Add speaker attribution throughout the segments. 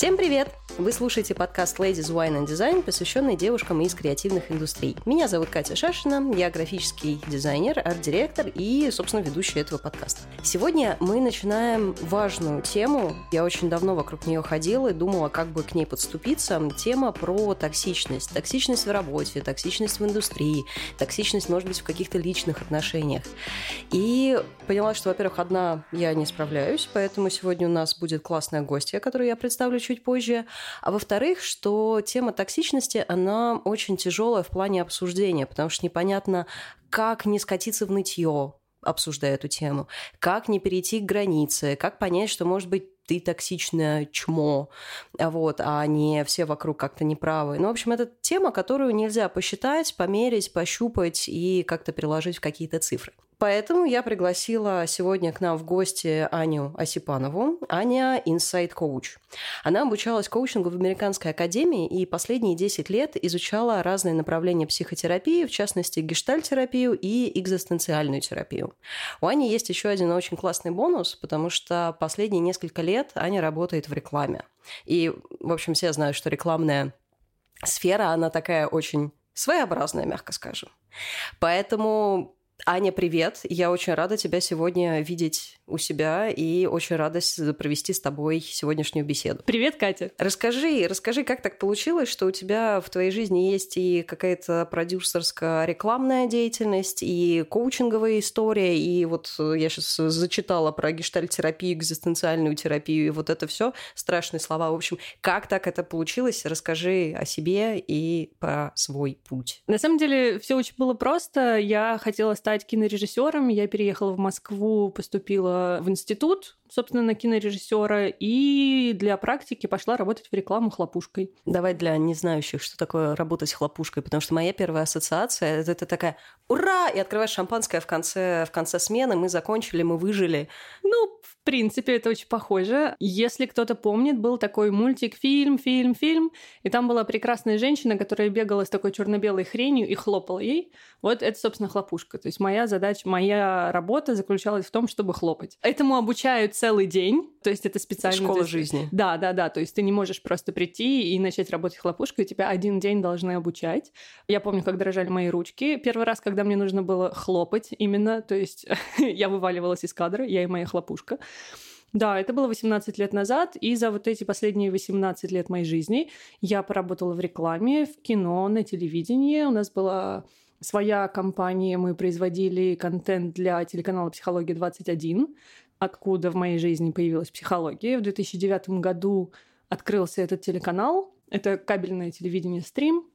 Speaker 1: Всем привет! Вы слушаете подкаст Ladies Wine and Design, посвященный девушкам из креативных индустрий. Меня зовут Катя Шашина, я графический дизайнер, арт-директор и, собственно, ведущая этого подкаста. Сегодня мы начинаем важную тему. Я очень давно вокруг нее ходила и думала, как бы к ней подступиться. Тема про токсичность. Токсичность в работе, токсичность в индустрии, токсичность, может быть, в каких-то личных отношениях. И поняла, что, во-первых, одна я не справляюсь, поэтому сегодня у нас будет классная гостья, которую я представлю чуть позже. А во-вторых, что тема токсичности, она очень тяжелая в плане обсуждения, потому что непонятно, как не скатиться в нытье, обсуждая эту тему, как не перейти к границе, как понять, что, может быть, ты токсичное чмо, вот, а не все вокруг как-то неправы. Ну, в общем, это тема, которую нельзя посчитать, померить, пощупать и как-то приложить в какие-то цифры. Поэтому я пригласила сегодня к нам в гости Аню Осипанову. Аня – Coach. Она обучалась коучингу в Американской академии и последние 10 лет изучала разные направления психотерапии, в частности, гештальтерапию и экзистенциальную терапию. У Ани есть еще один очень классный бонус, потому что последние несколько лет Аня работает в рекламе. И, в общем, все знают, что рекламная сфера, она такая очень своеобразная, мягко скажем. Поэтому Аня, привет! Я очень рада тебя сегодня видеть у себя и очень рада провести с тобой сегодняшнюю беседу.
Speaker 2: Привет, Катя!
Speaker 1: Расскажи, расскажи, как так получилось, что у тебя в твоей жизни есть и какая-то продюсерская рекламная деятельность, и коучинговая история, и вот я сейчас зачитала про гештальтерапию, экзистенциальную терапию, и вот это все страшные слова. В общем, как так это получилось? Расскажи о себе и про свой путь.
Speaker 2: На самом деле все очень было просто. Я хотела стать стать кинорежиссером. Я переехала в Москву, поступила в институт, собственно, на кинорежиссера, и для практики пошла работать в рекламу хлопушкой.
Speaker 1: Давай для незнающих, что такое работать хлопушкой, потому что моя первая ассоциация это, это такая «Ура!» и открываешь шампанское в конце, в конце смены, мы закончили, мы выжили.
Speaker 2: Ну, в принципе, это очень похоже. Если кто-то помнит, был такой мультик, фильм, фильм, фильм, и там была прекрасная женщина, которая бегала с такой черно-белой хренью и хлопала ей. Вот это, собственно, хлопушка. То есть моя задача, моя работа заключалась в том, чтобы хлопать. Этому обучают целый день, то есть это специально...
Speaker 1: Школа жизни.
Speaker 2: Да, да, да. То есть ты не можешь просто прийти и начать работать хлопушкой, тебя один день должны обучать. Я помню, как дрожали мои ручки. Первый раз, когда мне нужно было хлопать именно, то есть я вываливалась из кадра, я и моя хлопушка. Да, это было 18 лет назад, и за вот эти последние 18 лет моей жизни я поработала в рекламе, в кино, на телевидении. У нас была своя компания, мы производили контент для телеканала «Психология 21», откуда в моей жизни появилась психология. В 2009 году открылся этот телеканал. Это кабельное телевидение «Стрим».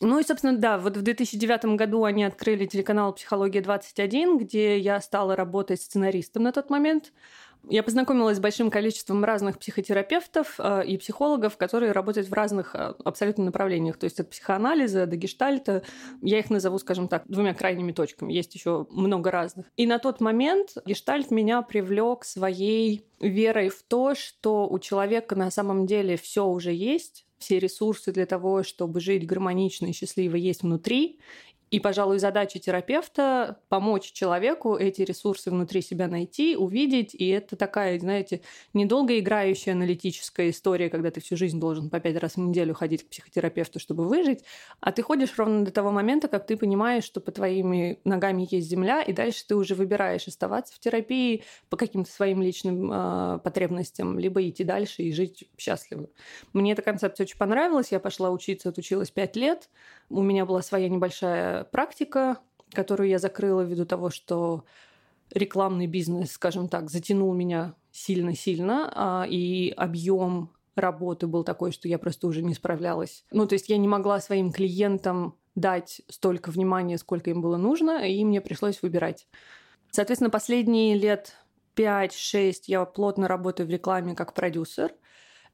Speaker 2: Ну и, собственно, да, вот в 2009 году они открыли телеканал «Психология-21», где я стала работать сценаристом на тот момент. Я познакомилась с большим количеством разных психотерапевтов э, и психологов, которые работают в разных э, абсолютно направлениях. То есть от психоанализа до гештальта. Я их назову, скажем так, двумя крайними точками. Есть еще много разных. И на тот момент гештальт меня привлек своей верой в то, что у человека на самом деле все уже есть, все ресурсы для того, чтобы жить гармонично и счастливо есть внутри, и, пожалуй, задача терапевта — помочь человеку эти ресурсы внутри себя найти, увидеть. И это такая, знаете, недолго играющая аналитическая история, когда ты всю жизнь должен по пять раз в неделю ходить к психотерапевту, чтобы выжить. А ты ходишь ровно до того момента, как ты понимаешь, что по твоими ногами есть земля, и дальше ты уже выбираешь оставаться в терапии по каким-то своим личным э, потребностям, либо идти дальше и жить счастливо. Мне эта концепция очень понравилась. Я пошла учиться, отучилась пять лет. У меня была своя небольшая практика, которую я закрыла ввиду того, что рекламный бизнес, скажем так, затянул меня сильно-сильно, а, и объем работы был такой, что я просто уже не справлялась. Ну, то есть я не могла своим клиентам дать столько внимания, сколько им было нужно, и мне пришлось выбирать. Соответственно, последние лет 5-6 я плотно работаю в рекламе как продюсер.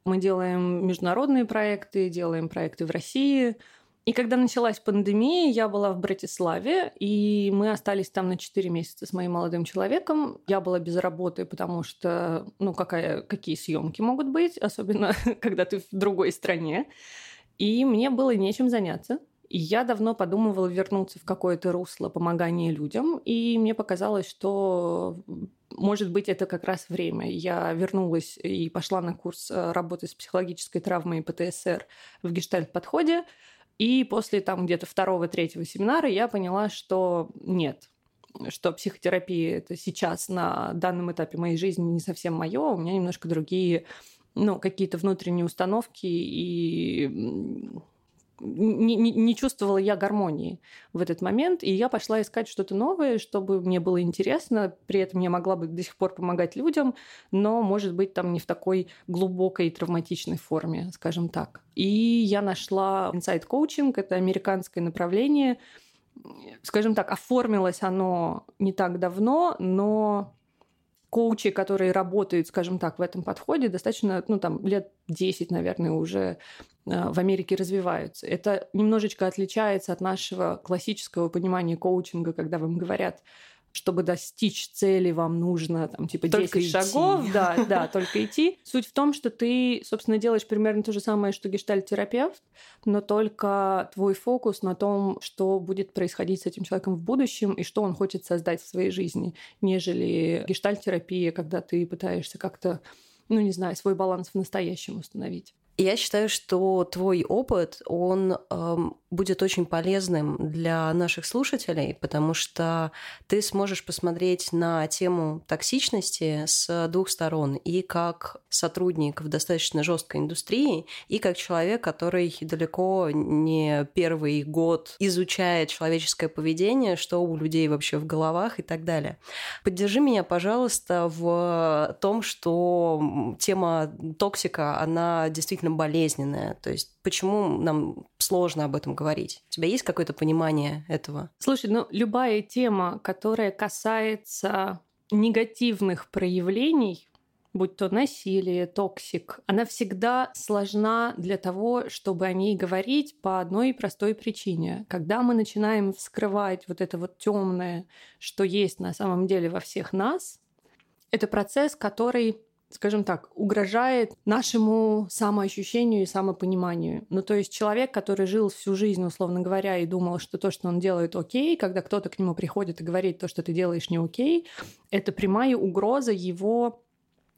Speaker 2: Мы делаем международные проекты, делаем проекты в России, и когда началась пандемия, я была в Братиславе, и мы остались там на 4 месяца с моим молодым человеком. Я была без работы, потому что, ну, какая, какие съемки могут быть, особенно когда ты в другой стране. И мне было нечем заняться. И я давно подумывала вернуться в какое-то русло помогания людям, и мне показалось, что может быть, это как раз время. Я вернулась и пошла на курс э, работы с психологической травмой и ПТСР в гештальт-подходе. И после там где-то второго-третьего семинара я поняла, что нет, что психотерапия это сейчас на данном этапе моей жизни не совсем мое, у меня немножко другие, ну, какие-то внутренние установки и не, не, не чувствовала я гармонии в этот момент, и я пошла искать что-то новое, чтобы мне было интересно, при этом я могла бы до сих пор помогать людям, но, может быть, там не в такой глубокой травматичной форме, скажем так. И я нашла Insight Coaching, это американское направление, скажем так, оформилось оно не так давно, но коучи, которые работают, скажем так, в этом подходе, достаточно, ну, там, лет 10, наверное, уже э, в Америке развиваются. Это немножечко отличается от нашего классического понимания коучинга, когда вам говорят, чтобы достичь цели, вам нужно там типа только 10 идти. шагов, да, да, только идти. Суть в том, что ты, собственно, делаешь примерно то же самое, что гештальт-терапевт, но только твой фокус на том, что будет происходить с этим человеком в будущем и что он хочет создать в своей жизни, нежели гештальт-терапия, когда ты пытаешься как-то ну, не знаю, свой баланс в настоящем установить.
Speaker 1: Я считаю, что твой опыт, он эм, будет очень полезным для наших слушателей, потому что ты сможешь посмотреть на тему токсичности с двух сторон, и как сотрудник в достаточно жесткой индустрии, и как человек, который далеко не первый год изучает человеческое поведение, что у людей вообще в головах и так далее. Поддержи меня, пожалуйста, в том, что тема токсика, она действительно действительно болезненная? То есть почему нам сложно об этом говорить? У тебя есть какое-то понимание этого?
Speaker 2: Слушай, ну любая тема, которая касается негативных проявлений, будь то насилие, токсик, она всегда сложна для того, чтобы о ней говорить по одной простой причине. Когда мы начинаем вскрывать вот это вот темное, что есть на самом деле во всех нас, это процесс, который скажем так, угрожает нашему самоощущению и самопониманию. Ну, то есть человек, который жил всю жизнь, условно говоря, и думал, что то, что он делает, окей, когда кто-то к нему приходит и говорит, то, что ты делаешь, не окей, это прямая угроза его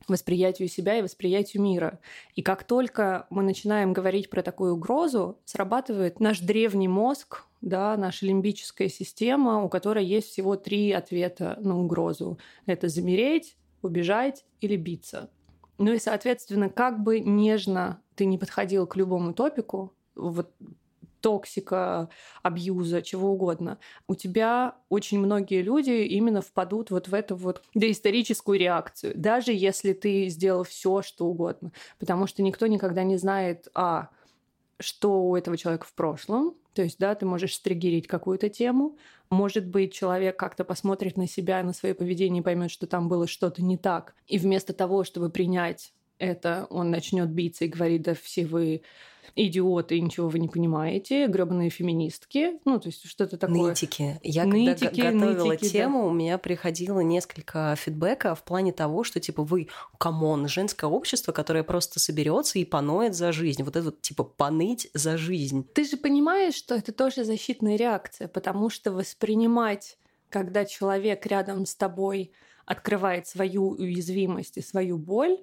Speaker 2: восприятию себя и восприятию мира. И как только мы начинаем говорить про такую угрозу, срабатывает наш древний мозг, да, наша лимбическая система, у которой есть всего три ответа на угрозу. Это замереть, убежать или биться. Ну и, соответственно, как бы нежно ты не подходил к любому топику, вот токсика, абьюза, чего угодно, у тебя очень многие люди именно впадут вот в эту вот доисторическую реакцию, даже если ты сделал все, что угодно. Потому что никто никогда не знает, а, что у этого человека в прошлом, то есть, да, ты можешь стригерить какую-то тему. Может быть, человек как-то посмотрит на себя, на свое поведение и поймет, что там было что-то не так. И вместо того, чтобы принять это, он начнет биться и говорить, да все вы идиоты, ничего вы не понимаете, гребаные феминистки, ну, то есть что-то такое.
Speaker 1: Нытики. Я нытики, когда готовила нытики, тему, да. у меня приходило несколько фидбэка в плане того, что, типа, вы, come on, женское общество, которое просто соберется и поноет за жизнь. Вот это вот, типа, поныть за жизнь.
Speaker 2: Ты же понимаешь, что это тоже защитная реакция, потому что воспринимать, когда человек рядом с тобой открывает свою уязвимость и свою боль,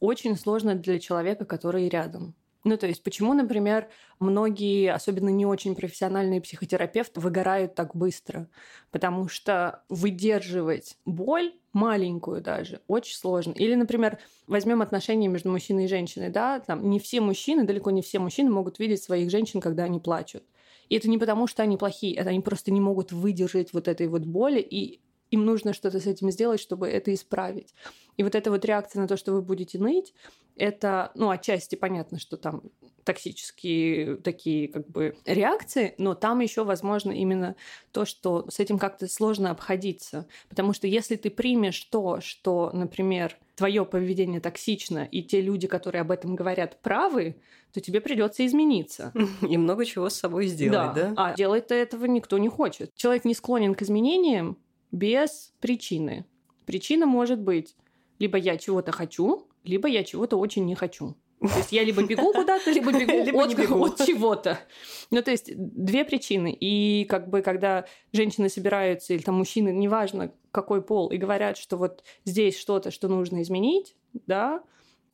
Speaker 2: очень сложно для человека, который рядом. Ну, то есть, почему, например, многие, особенно не очень профессиональные психотерапевты, выгорают так быстро? Потому что выдерживать боль, маленькую даже, очень сложно. Или, например, возьмем отношения между мужчиной и женщиной, да, там не все мужчины, далеко не все мужчины могут видеть своих женщин, когда они плачут. И это не потому, что они плохие, это они просто не могут выдержать вот этой вот боли, и им нужно что-то с этим сделать, чтобы это исправить. И вот эта вот реакция на то, что вы будете ныть, это, ну, отчасти понятно, что там токсические такие как бы реакции, но там еще возможно именно то, что с этим как-то сложно обходиться. Потому что если ты примешь то, что, например, твое поведение токсично, и те люди, которые об этом говорят, правы, то тебе придется измениться.
Speaker 1: И много чего с собой сделать, да?
Speaker 2: да? А делать-то этого никто не хочет. Человек не склонен к изменениям без причины. Причина может быть либо я чего-то хочу, либо я чего-то очень не хочу. То есть я либо бегу куда-то, либо бегу
Speaker 1: Либо
Speaker 2: от,
Speaker 1: бегу.
Speaker 2: от чего-то. Ну, то есть две причины. И как бы когда женщины собираются, или там мужчины, неважно какой пол, и говорят, что вот здесь что-то, что нужно изменить, да,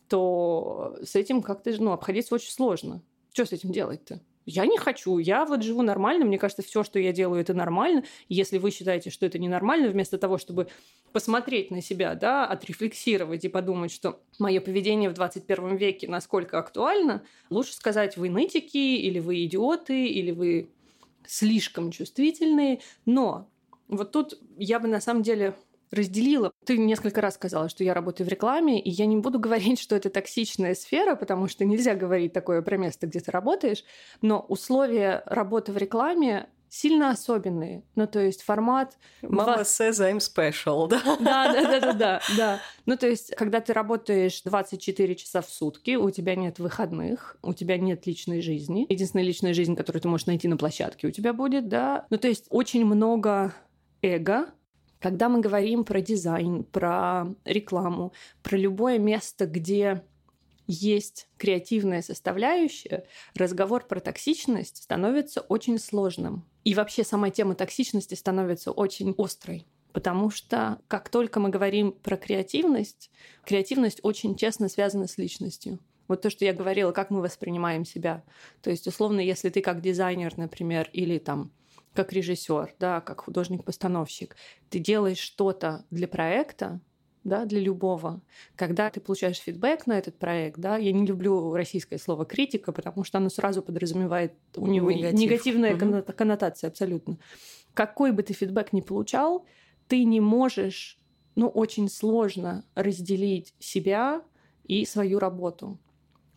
Speaker 2: то с этим как-то ну, обходиться очень сложно. Что с этим делать-то? Я не хочу, я вот живу нормально, мне кажется, все, что я делаю, это нормально. Если вы считаете, что это ненормально, вместо того, чтобы посмотреть на себя, да, отрефлексировать и подумать, что мое поведение в 21 веке насколько актуально, лучше сказать, вы нытики, или вы идиоты, или вы слишком чувствительные. Но вот тут я бы на самом деле разделила. Ты несколько раз сказала, что я работаю в рекламе, и я не буду говорить, что это токсичная сфера, потому что нельзя говорить такое про место, где ты работаешь, но условия работы в рекламе сильно особенные. Ну, то есть формат...
Speaker 1: Мама says I'm special, да?
Speaker 2: Да, да, да, да, да, да. Ну, то есть, когда ты работаешь 24 часа в сутки, у тебя нет выходных, у тебя нет личной жизни. Единственная личная жизнь, которую ты можешь найти на площадке, у тебя будет, да. Ну, то есть, очень много эго, когда мы говорим про дизайн, про рекламу, про любое место, где есть креативная составляющая, разговор про токсичность становится очень сложным. И вообще сама тема токсичности становится очень острой. Потому что как только мы говорим про креативность, креативность очень честно связана с личностью. Вот то, что я говорила, как мы воспринимаем себя. То есть, условно, если ты как дизайнер, например, или там как режиссер, да, как художник-постановщик, ты делаешь что-то для проекта, да, для любого. Когда ты получаешь фидбэк на этот проект, да, я не люблю российское слово критика, потому что оно сразу подразумевает у него
Speaker 1: Негатив.
Speaker 2: негативная конно- коннотация абсолютно. Какой бы ты фидбэк ни получал, ты не можешь, ну, очень сложно разделить себя и свою работу.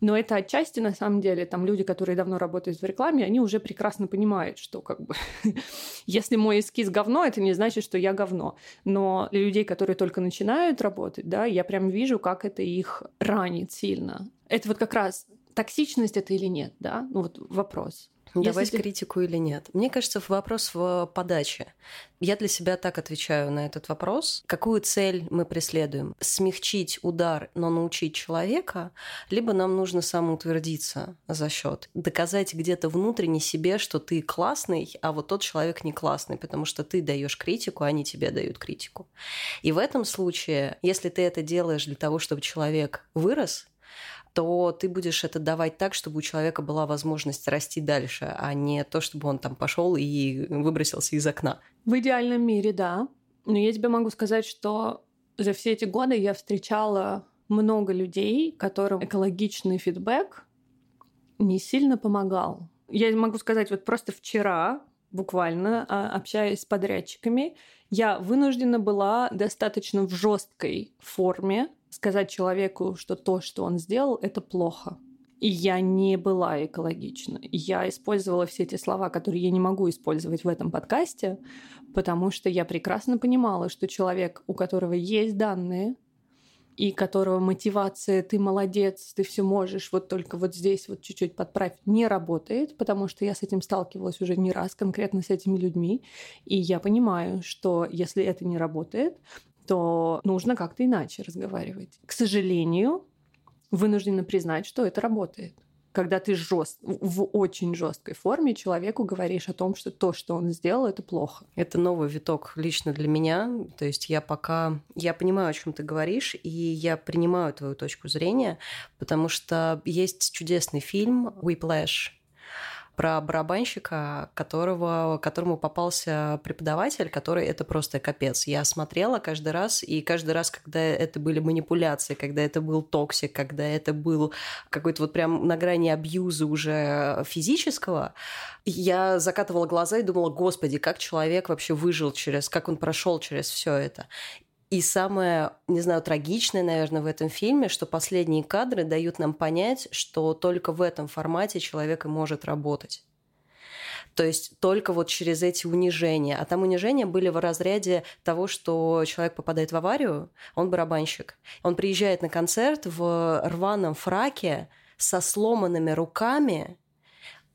Speaker 2: Но это отчасти, на самом деле, там люди, которые давно работают в рекламе, они уже прекрасно понимают, что как бы если мой эскиз говно, это не значит, что я говно. Но для людей, которые только начинают работать, да, я прям вижу, как это их ранит сильно. Это вот как раз токсичность это или нет, да? Ну вот вопрос.
Speaker 1: Давать
Speaker 2: Если
Speaker 1: критику или нет? Мне кажется, вопрос в подаче. Я для себя так отвечаю на этот вопрос. Какую цель мы преследуем? Смягчить удар, но научить человека, либо нам нужно самоутвердиться за счет доказать где-то внутренне себе, что ты классный, а вот тот человек не классный, потому что ты даешь критику, а они тебе дают критику. И в этом случае, если ты это делаешь для того, чтобы человек вырос, то ты будешь это давать так, чтобы у человека была возможность расти дальше, а не то, чтобы он там пошел и выбросился из окна.
Speaker 2: В идеальном мире, да. Но я тебе могу сказать, что за все эти годы я встречала много людей, которым экологичный фидбэк не сильно помогал. Я могу сказать, вот просто вчера, буквально, а, общаясь с подрядчиками, я вынуждена была достаточно в жесткой форме сказать человеку, что то, что он сделал, это плохо. И я не была экологична. Я использовала все те слова, которые я не могу использовать в этом подкасте, потому что я прекрасно понимала, что человек, у которого есть данные, и которого мотивация «ты молодец, ты все можешь, вот только вот здесь вот чуть-чуть подправь» не работает, потому что я с этим сталкивалась уже не раз, конкретно с этими людьми, и я понимаю, что если это не работает, то нужно как-то иначе разговаривать. К сожалению, вынуждена признать, что это работает. Когда ты жест... в очень жесткой форме человеку говоришь о том, что то, что он сделал, это плохо.
Speaker 1: Это новый виток лично для меня. То есть я пока... Я понимаю, о чем ты говоришь, и я принимаю твою точку зрения, потому что есть чудесный фильм «Whiplash», про барабанщика, которого, которому попался преподаватель, который это просто капец. Я смотрела каждый раз, и каждый раз, когда это были манипуляции, когда это был токсик, когда это был какой-то вот прям на грани абьюза уже физического, я закатывала глаза и думала, господи, как человек вообще выжил через, как он прошел через все это. И самое, не знаю, трагичное, наверное, в этом фильме, что последние кадры дают нам понять, что только в этом формате человек и может работать. То есть только вот через эти унижения. А там унижения были в разряде того, что человек попадает в аварию, он барабанщик. Он приезжает на концерт в рваном фраке со сломанными руками,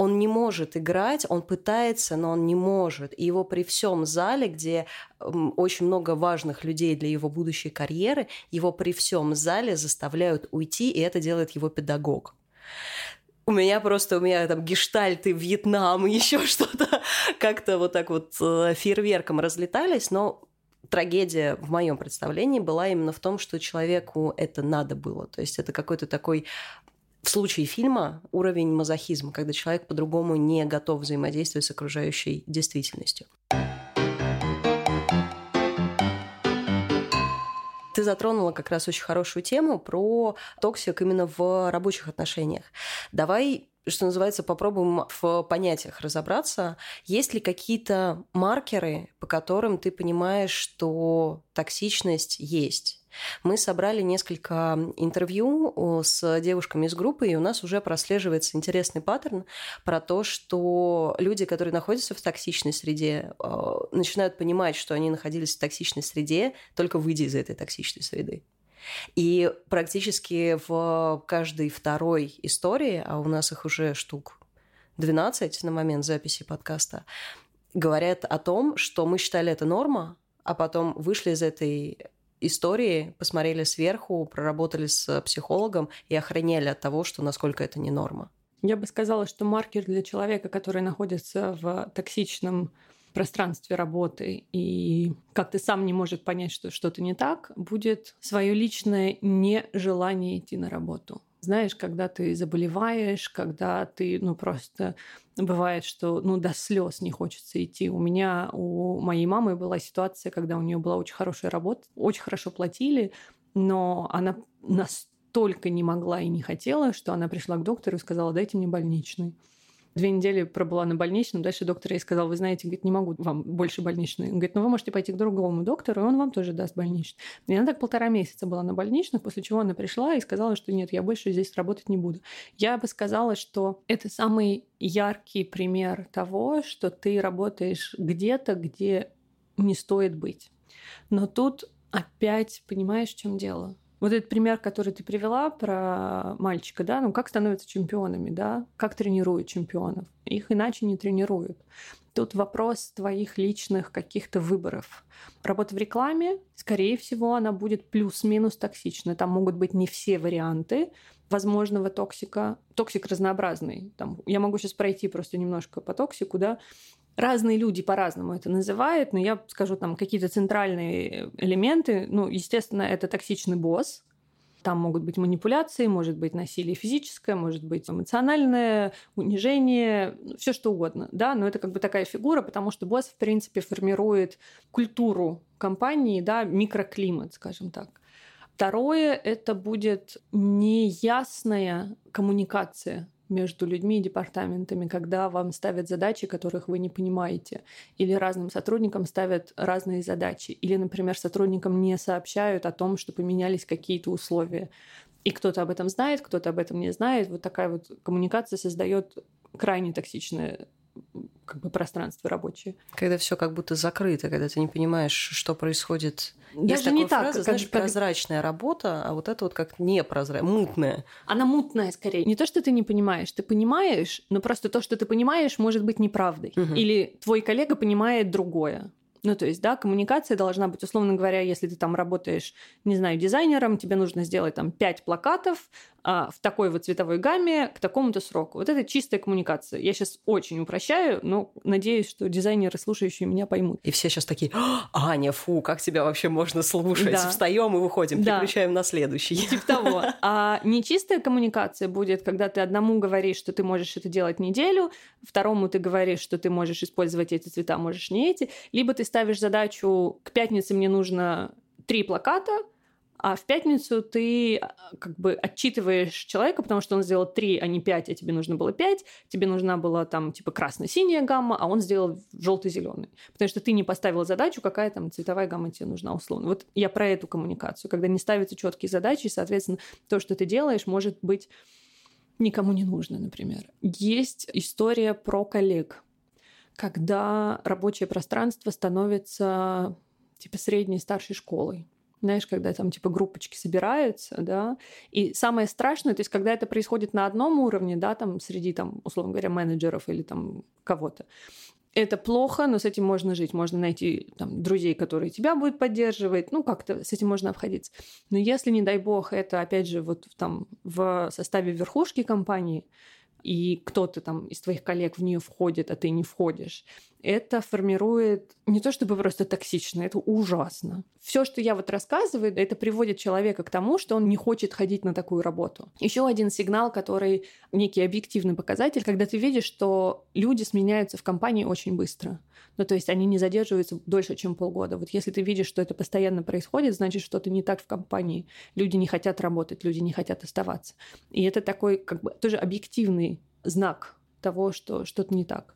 Speaker 1: он не может играть, он пытается, но он не может. И его при всем зале, где очень много важных людей для его будущей карьеры, его при всем зале заставляют уйти, и это делает его педагог. У меня просто, у меня там гештальты, Вьетнам, еще что-то как-то вот так вот э, фейерверком разлетались, но трагедия в моем представлении была именно в том, что человеку это надо было. То есть это какой-то такой в случае фильма уровень мазохизма, когда человек по-другому не готов взаимодействовать с окружающей действительностью. Ты затронула как раз очень хорошую тему про токсик именно в рабочих отношениях. Давай что называется, попробуем в понятиях разобраться. Есть ли какие-то маркеры, по которым ты понимаешь, что токсичность есть? Мы собрали несколько интервью с девушками из группы, и у нас уже прослеживается интересный паттерн про то, что люди, которые находятся в токсичной среде, э, начинают понимать, что они находились в токсичной среде, только выйдя из этой токсичной среды. И практически в каждой второй истории, а у нас их уже штук 12 на момент записи подкаста, говорят о том, что мы считали это норма, а потом вышли из этой истории, посмотрели сверху, проработали с психологом и охраняли от того, что насколько это не норма.
Speaker 2: Я бы сказала, что маркер для человека, который находится в токсичном пространстве работы и как-то сам не может понять, что что-то не так, будет свое личное нежелание идти на работу. Знаешь, когда ты заболеваешь, когда ты, ну, просто бывает, что, ну, до слез не хочется идти. У меня, у моей мамы была ситуация, когда у нее была очень хорошая работа, очень хорошо платили, но она настолько не могла и не хотела, что она пришла к доктору и сказала, дайте мне больничный. Две недели пробыла на больничном. Дальше доктор ей сказал, вы знаете, говорит, не могу вам больше больничный. Он говорит, ну вы можете пойти к другому доктору, и он вам тоже даст больничный. И она так полтора месяца была на больничных, после чего она пришла и сказала, что нет, я больше здесь работать не буду. Я бы сказала, что это самый яркий пример того, что ты работаешь где-то, где не стоит быть. Но тут опять понимаешь, в чем дело. Вот этот пример, который ты привела про мальчика, да, ну как становятся чемпионами, да, как тренируют чемпионов. Их иначе не тренируют. Тут вопрос твоих личных каких-то выборов. Работа в рекламе, скорее всего, она будет плюс-минус токсична. Там могут быть не все варианты возможного токсика. Токсик разнообразный. Там, я могу сейчас пройти просто немножко по токсику, да. Разные люди по-разному это называют, но я скажу там какие-то центральные элементы. Ну, естественно, это токсичный босс, там могут быть манипуляции, может быть насилие физическое, может быть эмоциональное, унижение, все что угодно. Да? Но это как бы такая фигура, потому что босс, в принципе, формирует культуру компании, да, микроклимат, скажем так. Второе – это будет неясная коммуникация между людьми и департаментами, когда вам ставят задачи, которых вы не понимаете, или разным сотрудникам ставят разные задачи, или, например, сотрудникам не сообщают о том, что поменялись какие-то условия. И кто-то об этом знает, кто-то об этом не знает. Вот такая вот коммуникация создает крайне токсичное как бы пространство рабочее.
Speaker 1: Когда все как будто закрыто, когда ты не понимаешь, что происходит.
Speaker 2: Даже Есть не так,
Speaker 1: фраза, знаешь, как... прозрачная работа, а вот это вот как непрозрачная, мутная.
Speaker 2: Она мутная скорее. Не то, что ты не понимаешь, ты понимаешь, но просто то, что ты понимаешь, может быть неправдой. Угу. Или твой коллега понимает другое. Ну, то есть, да, коммуникация должна быть, условно говоря, если ты там работаешь, не знаю, дизайнером, тебе нужно сделать там пять плакатов, а, в такой вот цветовой гамме к такому-то сроку. Вот это чистая коммуникация. Я сейчас очень упрощаю, но надеюсь, что дизайнеры, слушающие меня, поймут.
Speaker 1: И все сейчас такие, «А, Аня, фу, как тебя вообще можно слушать? Да. Встаем и выходим, да. переключаем на следующий.
Speaker 2: Типа того. А нечистая коммуникация будет, когда ты одному говоришь, что ты можешь это делать неделю, второму ты говоришь, что ты можешь использовать эти цвета, можешь не эти, либо ты ставишь задачу, к пятнице мне нужно три плаката, а в пятницу ты а, как бы отчитываешь человека, потому что он сделал три, а не пять, а тебе нужно было пять, тебе нужна была там типа красно-синяя гамма, а он сделал желто-зеленый. Потому что ты не поставил задачу, какая там цветовая гамма тебе нужна условно. Вот я про эту коммуникацию, когда не ставятся четкие задачи, и, соответственно, то, что ты делаешь, может быть никому не нужно, например. Есть история про коллег, когда рабочее пространство становится типа средней старшей школой знаешь, когда там типа группочки собираются, да, и самое страшное, то есть когда это происходит на одном уровне, да, там среди там, условно говоря, менеджеров или там кого-то, это плохо, но с этим можно жить. Можно найти там, друзей, которые тебя будут поддерживать. Ну, как-то с этим можно обходиться. Но если, не дай бог, это, опять же, вот там в составе верхушки компании, и кто-то там из твоих коллег в нее входит, а ты не входишь, это формирует не то чтобы просто токсично, это ужасно. Все, что я вот рассказываю, это приводит человека к тому, что он не хочет ходить на такую работу. Еще один сигнал, который некий объективный показатель, когда ты видишь, что люди сменяются в компании очень быстро. Ну, то есть они не задерживаются дольше, чем полгода. Вот если ты видишь, что это постоянно происходит, значит, что-то не так в компании. Люди не хотят работать, люди не хотят оставаться. И это такой, как бы, тоже объективный знак того, что что-то не так.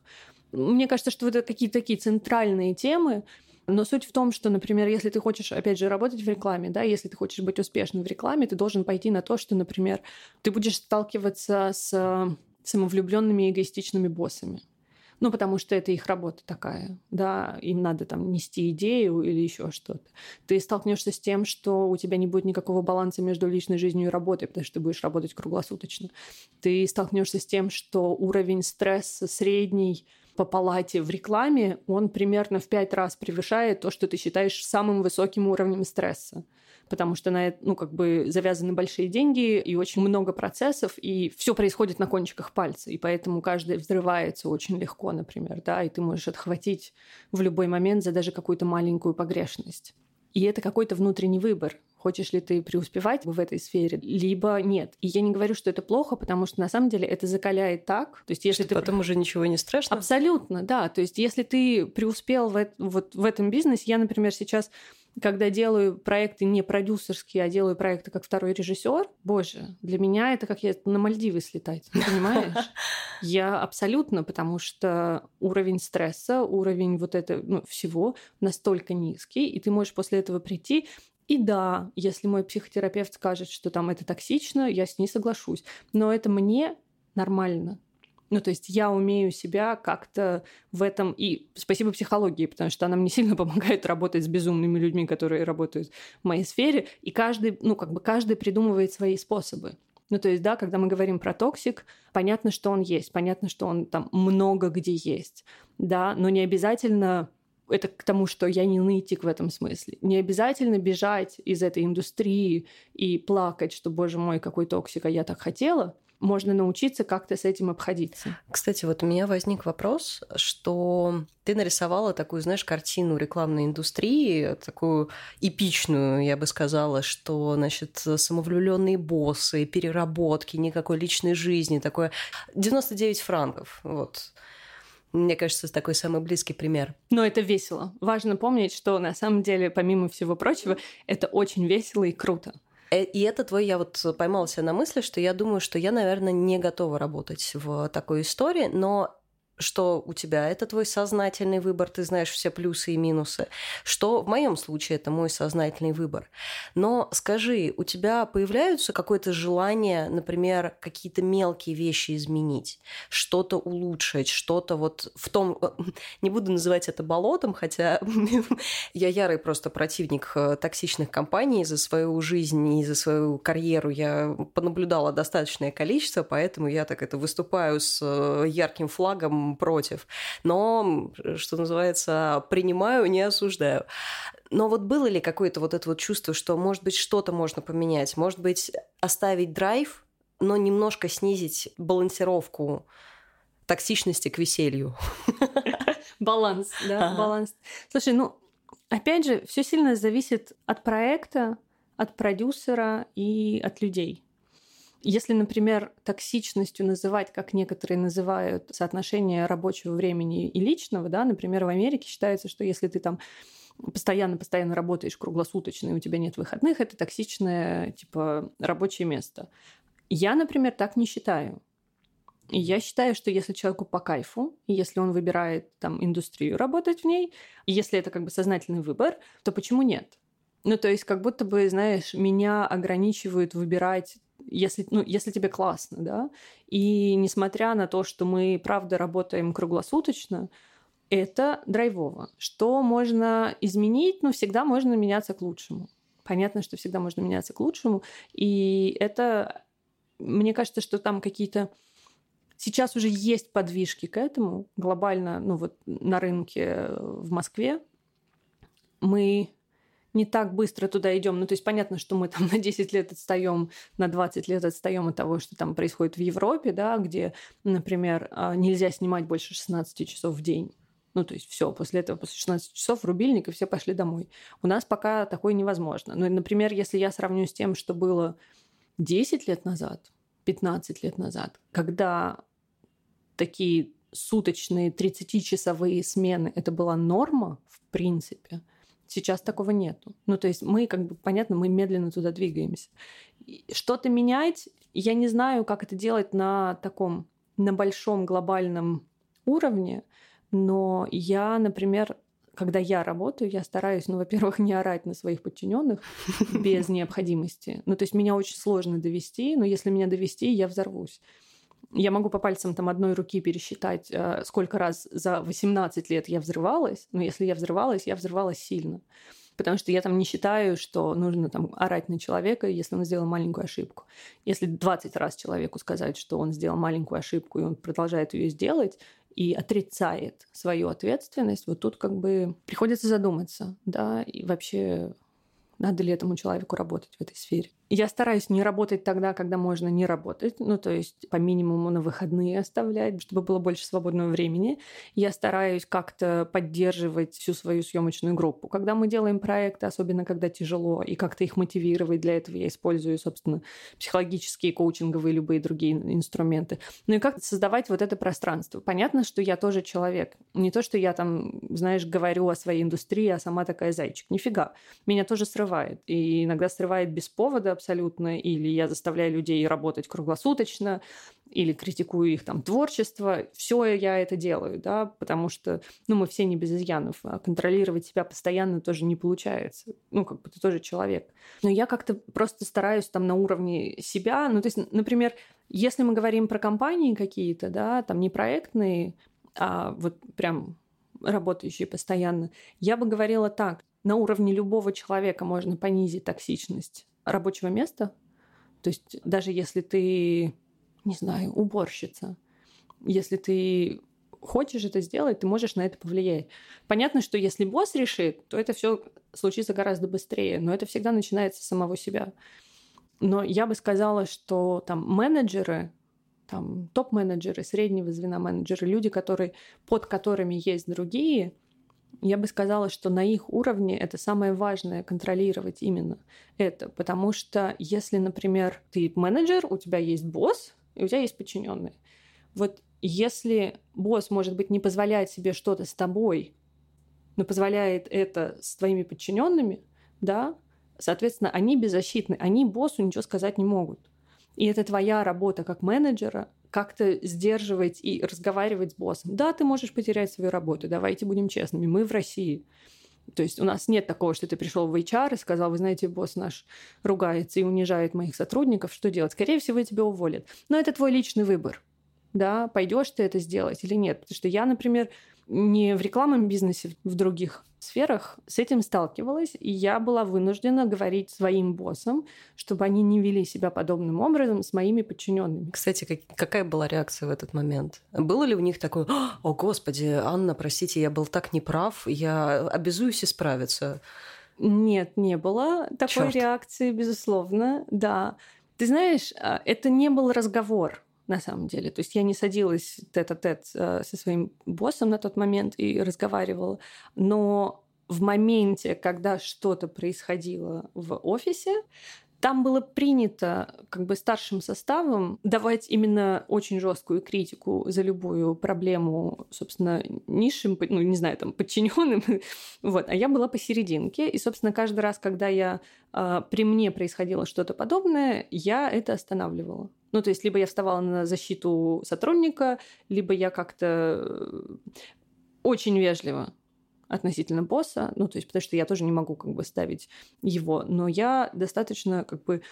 Speaker 2: Мне кажется, что это какие-то такие центральные темы, но суть в том, что, например, если ты хочешь, опять же, работать в рекламе, да, если ты хочешь быть успешным в рекламе, ты должен пойти на то, что, например, ты будешь сталкиваться с самовлюбленными эгоистичными боссами. Ну, потому что это их работа такая, да, им надо там нести идею или еще что-то. Ты столкнешься с тем, что у тебя не будет никакого баланса между личной жизнью и работой, потому что ты будешь работать круглосуточно. Ты столкнешься с тем, что уровень стресса средний по палате в рекламе, он примерно в пять раз превышает то, что ты считаешь самым высоким уровнем стресса потому что на это, ну, как бы завязаны большие деньги и очень много процессов, и все происходит на кончиках пальца, и поэтому каждый взрывается очень легко, например, да, и ты можешь отхватить в любой момент за даже какую-то маленькую погрешность. И это какой-то внутренний выбор. Хочешь ли ты преуспевать в этой сфере, либо нет. И я не говорю, что это плохо, потому что на самом деле это закаляет так. То есть, если
Speaker 1: что ты потом уже ничего не страшно.
Speaker 2: Абсолютно, да. То есть, если ты преуспел в, вот в этом бизнесе, я, например, сейчас когда делаю проекты не продюсерские, а делаю проекты как второй режиссер, боже, для меня это как я на Мальдивы слетать, понимаешь? Я абсолютно, потому что уровень стресса, уровень вот этого ну, всего настолько низкий, и ты можешь после этого прийти и да, если мой психотерапевт скажет, что там это токсично, я с ней соглашусь. Но это мне нормально. Ну, то есть я умею себя как-то в этом... И спасибо психологии, потому что она мне сильно помогает работать с безумными людьми, которые работают в моей сфере. И каждый, ну, как бы каждый придумывает свои способы. Ну, то есть, да, когда мы говорим про toxic, понятно, что он есть, понятно, что он там много где есть, да, но не обязательно это к тому, что я не нытик в этом смысле. Не обязательно бежать из этой индустрии и плакать, что, боже мой, какой toxic, а я так хотела можно научиться как-то с этим обходиться.
Speaker 1: Кстати, вот у меня возник вопрос, что ты нарисовала такую, знаешь, картину рекламной индустрии, такую эпичную, я бы сказала, что, значит, самовлюбленные боссы, переработки, никакой личной жизни, такое 99 франков, вот. Мне кажется, такой самый близкий пример.
Speaker 2: Но это весело. Важно помнить, что на самом деле, помимо всего прочего, это очень весело и круто.
Speaker 1: Э, и это твой, я вот поймался на мысли, что я думаю, что я, наверное, не готова работать в такой истории, но что у тебя это твой сознательный выбор, ты знаешь все плюсы и минусы, что в моем случае это мой сознательный выбор. Но скажи, у тебя появляются какое-то желание, например, какие-то мелкие вещи изменить, что-то улучшить, что-то вот в том, не буду называть это болотом, хотя я ярый просто противник э, токсичных компаний за свою жизнь и за свою карьеру я понаблюдала достаточное количество, поэтому я так это выступаю с э, ярким флагом против. Но, что называется, принимаю, не осуждаю. Но вот было ли какое-то вот это вот чувство, что, может быть, что-то можно поменять? Может быть, оставить драйв, но немножко снизить балансировку токсичности к веселью?
Speaker 2: Баланс, да, баланс. Слушай, ну, опять же, все сильно зависит от проекта, от продюсера и от людей. Если, например, токсичностью называть, как некоторые называют, соотношение рабочего времени и личного, да, например, в Америке считается, что если ты там постоянно-постоянно работаешь круглосуточно, и у тебя нет выходных, это токсичное, типа, рабочее место. Я, например, так не считаю. Я считаю, что если человеку по кайфу, и если он выбирает там индустрию работать в ней, если это как бы сознательный выбор, то почему нет? Ну, то есть как будто бы, знаешь, меня ограничивают выбирать если, ну, если тебе классно, да. И несмотря на то, что мы, правда, работаем круглосуточно, это драйвово. Что можно изменить? Ну, всегда можно меняться к лучшему. понятно, что всегда можно меняться к лучшему. И это, мне кажется, что там какие-то Сейчас уже есть подвижки к этому глобально, ну вот на рынке в Москве. Мы не так быстро туда идем. Ну, то есть понятно, что мы там на 10 лет отстаем, на 20 лет отстаем от того, что там происходит в Европе, да, где, например, а, нельзя снимать больше 16 часов в день. Ну, то есть все, после этого, после 16 часов рубильник, и все пошли домой. У нас пока такое невозможно. Ну, например, если я сравню с тем, что было 10 лет назад, 15 лет назад, когда такие суточные 30-часовые смены, это была норма, в принципе, сейчас такого нету. Ну, то есть мы, как бы, понятно, мы медленно туда двигаемся. Что-то менять, я не знаю, как это делать на таком, на большом глобальном уровне, но я, например, когда я работаю, я стараюсь, ну, во-первых, не орать на своих подчиненных без необходимости. Ну, то есть меня очень сложно довести, но если меня довести, я взорвусь. Я могу по пальцам там одной руки пересчитать, э, сколько раз за 18 лет я взрывалась. Но если я взрывалась, я взрывалась сильно. Потому что я там не считаю, что нужно там орать на человека, если он сделал маленькую ошибку. Если 20 раз человеку сказать, что он сделал маленькую ошибку, и он продолжает ее сделать, и отрицает свою ответственность, вот тут как бы приходится задуматься, да, и вообще надо ли этому человеку работать в этой сфере. Я стараюсь не работать тогда, когда можно не работать, ну, то есть по минимуму на выходные оставлять, чтобы было больше свободного времени. Я стараюсь как-то поддерживать всю свою съемочную группу. Когда мы делаем проекты, особенно когда тяжело, и как-то их мотивировать, для этого я использую, собственно, психологические, коучинговые, любые другие инструменты. Ну и как создавать вот это пространство. Понятно, что я тоже человек. Не то, что я там, знаешь, говорю о своей индустрии, а сама такая зайчик. Нифига. Меня тоже срывает. И иногда срывает без повода, абсолютно, или я заставляю людей работать круглосуточно, или критикую их там творчество. Все я это делаю, да, потому что, ну, мы все не без изъянов, а контролировать себя постоянно тоже не получается. Ну, как бы ты тоже человек. Но я как-то просто стараюсь там на уровне себя, ну, то есть, например, если мы говорим про компании какие-то, да, там не проектные, а вот прям работающие постоянно, я бы говорила так, на уровне любого человека можно понизить токсичность рабочего места. То есть даже если ты, не знаю, уборщица, если ты хочешь это сделать, ты можешь на это повлиять. Понятно, что если босс решит, то это все случится гораздо быстрее, но это всегда начинается с самого себя. Но я бы сказала, что там менеджеры, там топ-менеджеры, среднего звена менеджеры, люди, которые, под которыми есть другие – я бы сказала, что на их уровне это самое важное контролировать именно это, потому что если, например, ты менеджер, у тебя есть босс и у тебя есть подчиненные, вот если босс, может быть, не позволяет себе что-то с тобой, но позволяет это с твоими подчиненными, да, соответственно, они беззащитны, они боссу ничего сказать не могут. И это твоя работа как менеджера как-то сдерживать и разговаривать с боссом. Да, ты можешь потерять свою работу, давайте будем честными, мы в России. То есть у нас нет такого, что ты пришел в HR и сказал, вы знаете, босс наш ругается и унижает моих сотрудников, что делать? Скорее всего, тебя уволят. Но это твой личный выбор. Да, пойдешь ты это сделать или нет. Потому что я, например, не в рекламном бизнесе, в других сферах с этим сталкивалась, и я была вынуждена говорить своим боссам, чтобы они не вели себя подобным образом с моими подчиненными.
Speaker 1: Кстати, как, какая была реакция в этот момент? Было ли у них такое, о, господи, Анна, простите, я был так неправ, я обязуюсь исправиться?
Speaker 2: Нет, не было такой Чёрт. реакции, безусловно, да. Ты знаешь, а, это не был разговор на самом деле. То есть я не садилась тет-а-тет э, со своим боссом на тот момент и разговаривала, но в моменте, когда что-то происходило в офисе, там было принято как бы старшим составом давать именно очень жесткую критику за любую проблему, собственно, низшим, ну, не знаю, там, подчиненным. вот. А я была посерединке. И, собственно, каждый раз, когда я, э, при мне происходило что-то подобное, я это останавливала. Ну, то есть, либо я вставала на защиту сотрудника, либо я как-то э, очень вежливо относительно босса, ну, то есть, потому что я тоже не могу как бы ставить его, но я достаточно как бы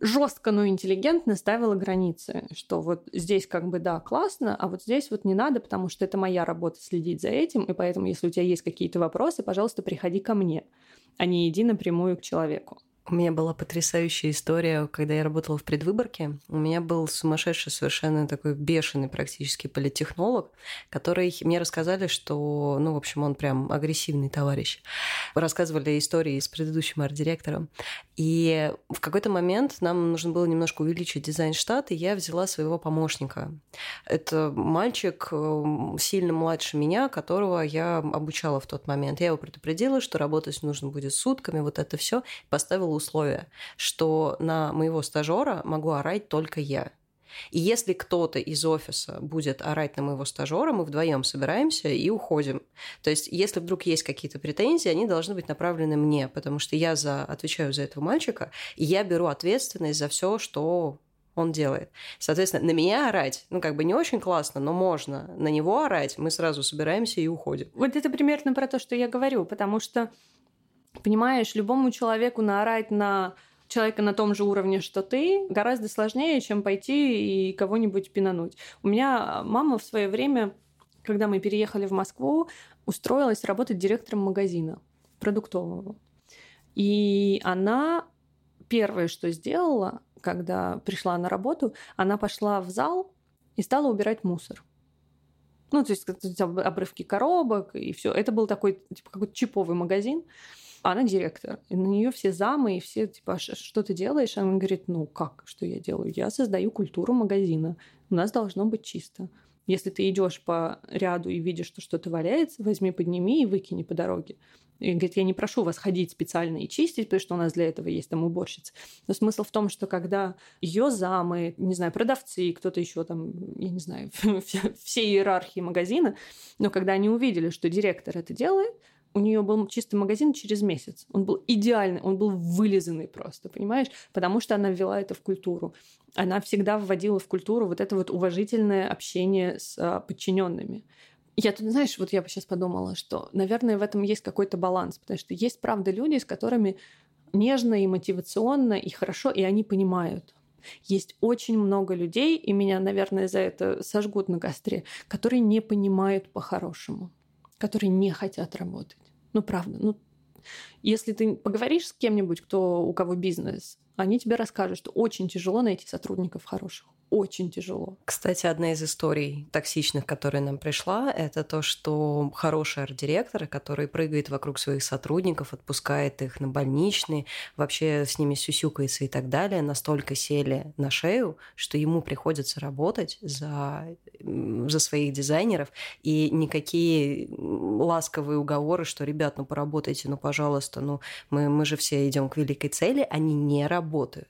Speaker 2: жестко, но интеллигентно ставила границы, что вот здесь как бы да, классно, а вот здесь вот не надо, потому что это моя работа следить за этим, и поэтому, если у тебя есть какие-то вопросы, пожалуйста, приходи ко мне, а не иди напрямую к человеку.
Speaker 1: У меня была потрясающая история, когда я работала в предвыборке. У меня был сумасшедший, совершенно такой бешеный практически политтехнолог, который мне рассказали, что, ну, в общем, он прям агрессивный товарищ. Рассказывали истории с предыдущим арт-директором. И в какой-то момент нам нужно было немножко увеличить дизайн-штат, и я взяла своего помощника. Это мальчик э, сильно младше меня, которого я обучала в тот момент. Я его предупредила, что работать нужно будет сутками, вот это все. Поставила условие, что на моего стажера могу орать только я. И если кто-то из офиса будет орать на моего стажера, мы вдвоем собираемся и уходим. То есть, если вдруг есть какие-то претензии, они должны быть направлены мне, потому что я за, отвечаю за этого мальчика, и я беру ответственность за все, что он делает. Соответственно, на меня орать, ну, как бы не очень классно, но можно. На него орать, мы сразу собираемся и уходим.
Speaker 2: Вот это примерно про то, что я говорю, потому что Понимаешь, любому человеку наорать на человека на том же уровне, что ты, гораздо сложнее, чем пойти и кого-нибудь пинануть. У меня мама в свое время, когда мы переехали в Москву, устроилась работать директором магазина продуктового. И она первое, что сделала, когда пришла на работу, она пошла в зал и стала убирать мусор. Ну, то есть обрывки коробок и все. Это был такой, типа, какой-то чиповый магазин. Она директор. И на нее все замы, и все, типа, «А что ты делаешь? Она говорит, ну как, что я делаю? Я создаю культуру магазина. У нас должно быть чисто. Если ты идешь по ряду и видишь, что что-то валяется, возьми, подними и выкини по дороге. И говорит, я не прошу вас ходить специально и чистить, потому что у нас для этого есть там уборщица. Но смысл в том, что когда ее замы, не знаю, продавцы, кто-то еще там, я не знаю, все иерархии магазина, но когда они увидели, что директор это делает, у нее был чистый магазин через месяц. Он был идеальный, он был вылизанный просто, понимаешь? Потому что она ввела это в культуру. Она всегда вводила в культуру вот это вот уважительное общение с а, подчиненными. Я тут, знаешь, вот я сейчас подумала, что, наверное, в этом есть какой-то баланс, потому что есть, правда, люди, с которыми нежно и мотивационно, и хорошо, и они понимают. Есть очень много людей, и меня, наверное, за это сожгут на костре, которые не понимают по-хорошему, которые не хотят работать. Ну, правда. Ну, если ты поговоришь с кем-нибудь, кто, у кого бизнес, они тебе расскажут, что очень тяжело найти сотрудников хороших очень тяжело.
Speaker 1: Кстати, одна из историй токсичных, которая нам пришла, это то, что хороший арт-директор, который прыгает вокруг своих сотрудников, отпускает их на больничные, вообще с ними сюсюкается и так далее, настолько сели на шею, что ему приходится работать за, за своих дизайнеров, и никакие ласковые уговоры, что, ребят, ну поработайте, ну пожалуйста, ну мы, мы же все идем к великой цели, они не работают.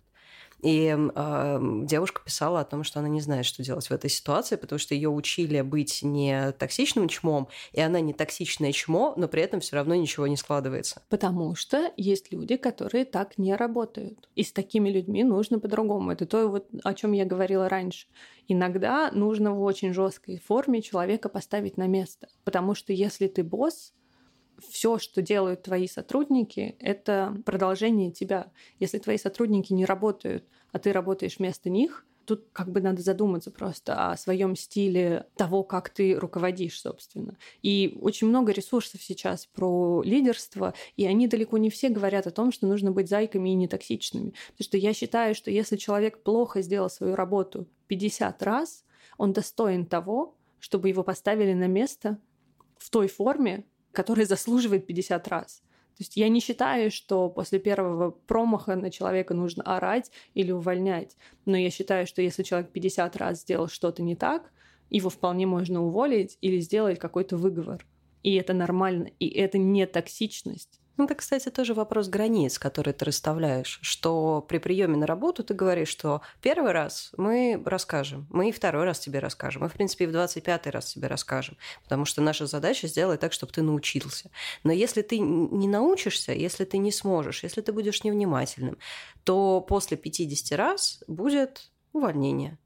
Speaker 1: И э, девушка писала о том, что она не знает, что делать в этой ситуации, потому что ее учили быть не токсичным чмом, и она не токсичное чмо, но при этом все равно ничего не складывается.
Speaker 2: Потому что есть люди, которые так не работают. И с такими людьми нужно по-другому. Это то, вот, о чем я говорила раньше. Иногда нужно в очень жесткой форме человека поставить на место. Потому что если ты босс, все, что делают твои сотрудники, это продолжение тебя. Если твои сотрудники не работают, а ты работаешь вместо них, тут как бы надо задуматься просто о своем стиле того, как ты руководишь, собственно. И очень много ресурсов сейчас про лидерство, и они далеко не все говорят о том, что нужно быть зайками и нетоксичными. Потому что я считаю, что если человек плохо сделал свою работу 50 раз, он достоин того, чтобы его поставили на место в той форме, который заслуживает 50 раз. То есть я не считаю, что после первого промаха на человека нужно орать или увольнять. Но я считаю, что если человек 50 раз сделал что-то не так, его вполне можно уволить или сделать какой-то выговор. И это нормально, и это не токсичность.
Speaker 1: Ну, это, кстати, тоже вопрос границ, которые ты расставляешь, что при приеме на работу ты говоришь, что первый раз мы расскажем, мы и второй раз тебе расскажем, мы, в принципе, и в 25 раз тебе расскажем, потому что наша задача сделать так, чтобы ты научился. Но если ты не научишься, если ты не сможешь, если ты будешь невнимательным, то после 50 раз будет увольнение.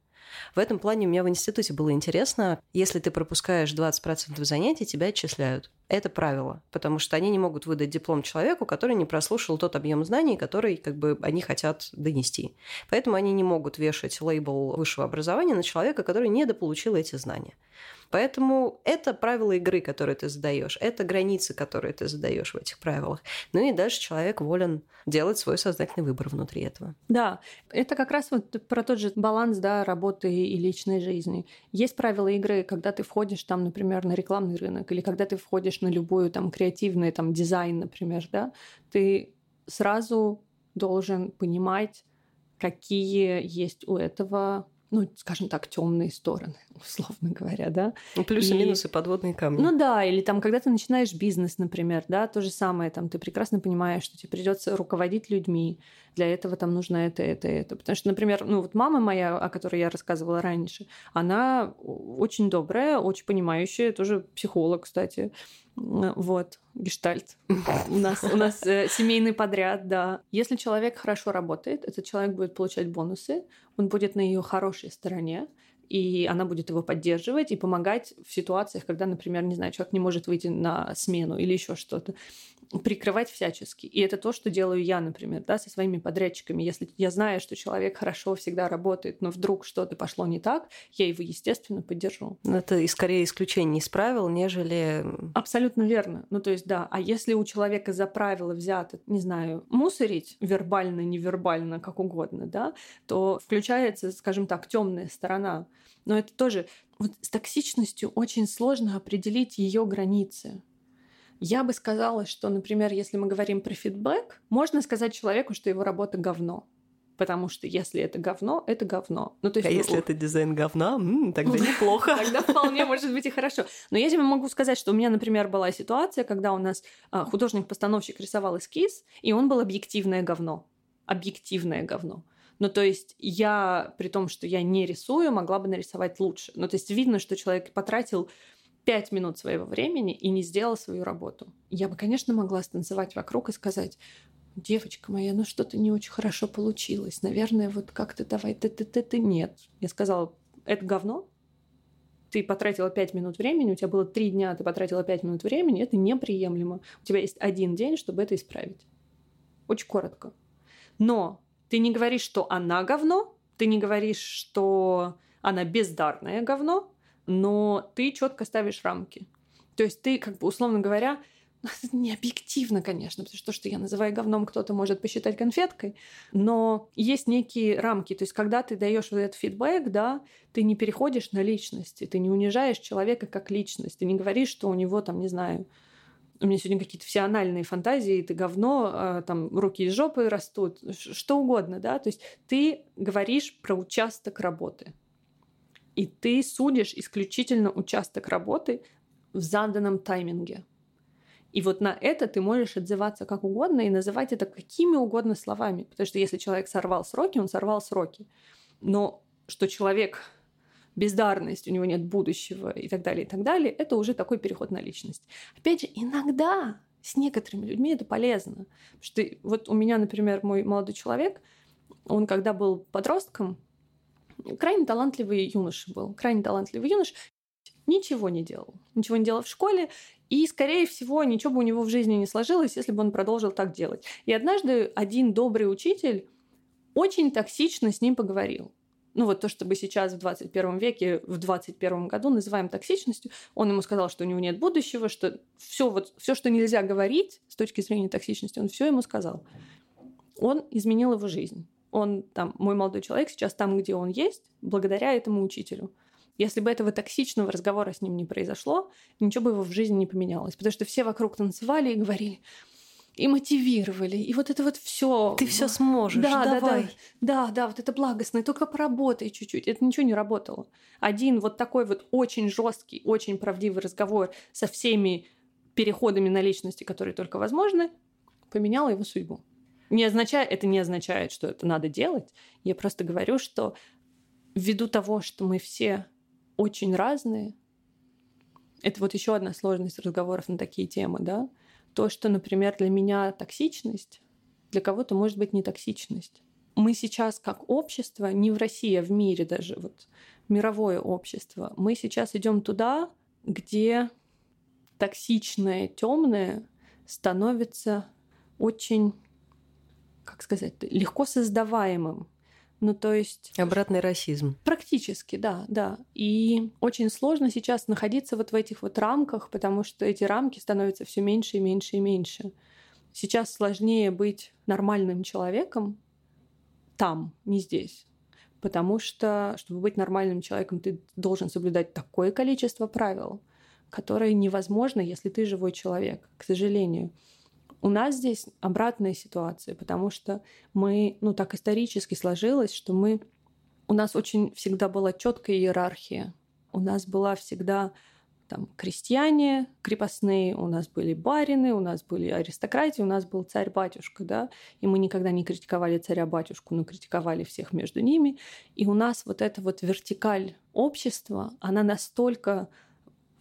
Speaker 1: В этом плане у меня в институте было интересно, если ты пропускаешь 20% занятий, тебя отчисляют. Это правило, потому что они не могут выдать диплом человеку, который не прослушал тот объем знаний, который как бы они хотят донести. Поэтому они не могут вешать лейбл высшего образования на человека, который недополучил эти знания. Поэтому это правила игры, которые ты задаешь, это границы, которые ты задаешь в этих правилах. Ну и дальше человек волен делать свой сознательный выбор внутри этого.
Speaker 2: Да, это как раз вот про тот же баланс да, работы и личной жизни. Есть правила игры, когда ты входишь там, например, на рекламный рынок, или когда ты входишь на любую там креативный там дизайн, например, да, ты сразу должен понимать, какие есть у этого ну, скажем так, темные стороны, условно говоря, да.
Speaker 1: Ну, плюсы, и... минусы, подводные камни.
Speaker 2: Ну да, или там, когда ты начинаешь бизнес, например, да, то же самое, там, ты прекрасно понимаешь, что тебе придется руководить людьми, для этого там нужно это, это, это. Потому что, например, ну вот мама моя, о которой я рассказывала раньше, она очень добрая, очень понимающая, тоже психолог, кстати, вот, гештальт. У нас, у нас э, семейный подряд, да. Если человек хорошо работает, этот человек будет получать бонусы, он будет на ее хорошей стороне, и она будет его поддерживать и помогать в ситуациях, когда, например, не знаю, человек не может выйти на смену или еще что-то прикрывать всячески. И это то, что делаю я, например, да, со своими подрядчиками. Если я знаю, что человек хорошо всегда работает, но вдруг что-то пошло не так, я его, естественно, поддержу.
Speaker 1: Это и скорее исключение из правил, нежели...
Speaker 2: Абсолютно верно. Ну, то есть, да. А если у человека за правило взято, не знаю, мусорить вербально, невербально, как угодно, да, то включается, скажем так, темная сторона. Но это тоже вот с токсичностью очень сложно определить ее границы. Я бы сказала, что, например, если мы говорим про фидбэк, можно сказать человеку, что его работа говно. Потому что если это говно, это говно.
Speaker 1: Ну, то есть, а ну, если это дизайн говна, м-м, тогда неплохо.
Speaker 2: Тогда вполне может быть и хорошо. Но я тебе могу сказать, что у меня, например, была ситуация, когда у нас а, художник-постановщик рисовал эскиз, и он был объективное говно. Объективное говно. Ну, то есть я, при том, что я не рисую, могла бы нарисовать лучше. Ну, то есть видно, что человек потратил пять минут своего времени и не сделал свою работу. Я бы, конечно, могла станцевать вокруг и сказать, девочка моя, ну что-то не очень хорошо получилось. Наверное, вот как-то давай, ты, ты, ты, ты, нет. Я сказала, это говно, ты потратила пять минут времени, у тебя было три дня, ты потратила пять минут времени, это неприемлемо. У тебя есть один день, чтобы это исправить. Очень коротко. Но ты не говоришь, что она говно, ты не говоришь, что она бездарное говно, но ты четко ставишь рамки. То есть ты, как бы, условно говоря, это не объективно, конечно, потому что то, что я называю говном, кто-то может посчитать конфеткой, но есть некие рамки. То есть, когда ты даешь вот этот фидбэк, да, ты не переходишь на личности, ты не унижаешь человека как личность, ты не говоришь, что у него там, не знаю, у меня сегодня какие-то все анальные фантазии, ты говно, а, там руки из жопы растут, что угодно, да, то есть ты говоришь про участок работы и ты судишь исключительно участок работы в заданном тайминге. И вот на это ты можешь отзываться как угодно и называть это какими угодно словами. Потому что если человек сорвал сроки, он сорвал сроки. Но что человек бездарность, у него нет будущего и так далее, и так далее, это уже такой переход на личность. Опять же, иногда с некоторыми людьми это полезно. Потому что вот у меня, например, мой молодой человек, он когда был подростком, крайне талантливый юноша был. Крайне талантливый юноша ничего не делал. Ничего не делал в школе, и, скорее всего, ничего бы у него в жизни не сложилось, если бы он продолжил так делать. И однажды один добрый учитель очень токсично с ним поговорил. Ну вот то, что мы сейчас в 21 веке, в 21 году называем токсичностью, он ему сказал, что у него нет будущего, что все, вот, все, что нельзя говорить с точки зрения токсичности, он все ему сказал. Он изменил его жизнь он там, мой молодой человек сейчас там, где он есть, благодаря этому учителю. Если бы этого токсичного разговора с ним не произошло, ничего бы его в жизни не поменялось. Потому что все вокруг танцевали и говорили, и мотивировали, и вот это вот все.
Speaker 1: Ты все сможешь, да, давай.
Speaker 2: Да, да, да, да, вот это благостное, только поработай чуть-чуть. Это ничего не работало. Один вот такой вот очень жесткий, очень правдивый разговор со всеми переходами на личности, которые только возможны, поменял его судьбу не означает, это не означает, что это надо делать. Я просто говорю, что ввиду того, что мы все очень разные, это вот еще одна сложность разговоров на такие темы, да, то, что, например, для меня токсичность, для кого-то может быть не токсичность. Мы сейчас как общество, не в России, а в мире даже, вот мировое общество, мы сейчас идем туда, где токсичное, темное становится очень, как сказать, легко создаваемым. Ну, то есть...
Speaker 1: Обратный расизм.
Speaker 2: Практически, да, да. И очень сложно сейчас находиться вот в этих вот рамках, потому что эти рамки становятся все меньше и меньше и меньше. Сейчас сложнее быть нормальным человеком там, не здесь. Потому что, чтобы быть нормальным человеком, ты должен соблюдать такое количество правил, которое невозможно, если ты живой человек, к сожалению. У нас здесь обратная ситуация, потому что мы, ну так исторически сложилось, что мы, у нас очень всегда была четкая иерархия. У нас была всегда там крестьяне крепостные, у нас были барины, у нас были аристократии, у нас был царь-батюшка, да, и мы никогда не критиковали царя-батюшку, но критиковали всех между ними. И у нас вот эта вот вертикаль общества, она настолько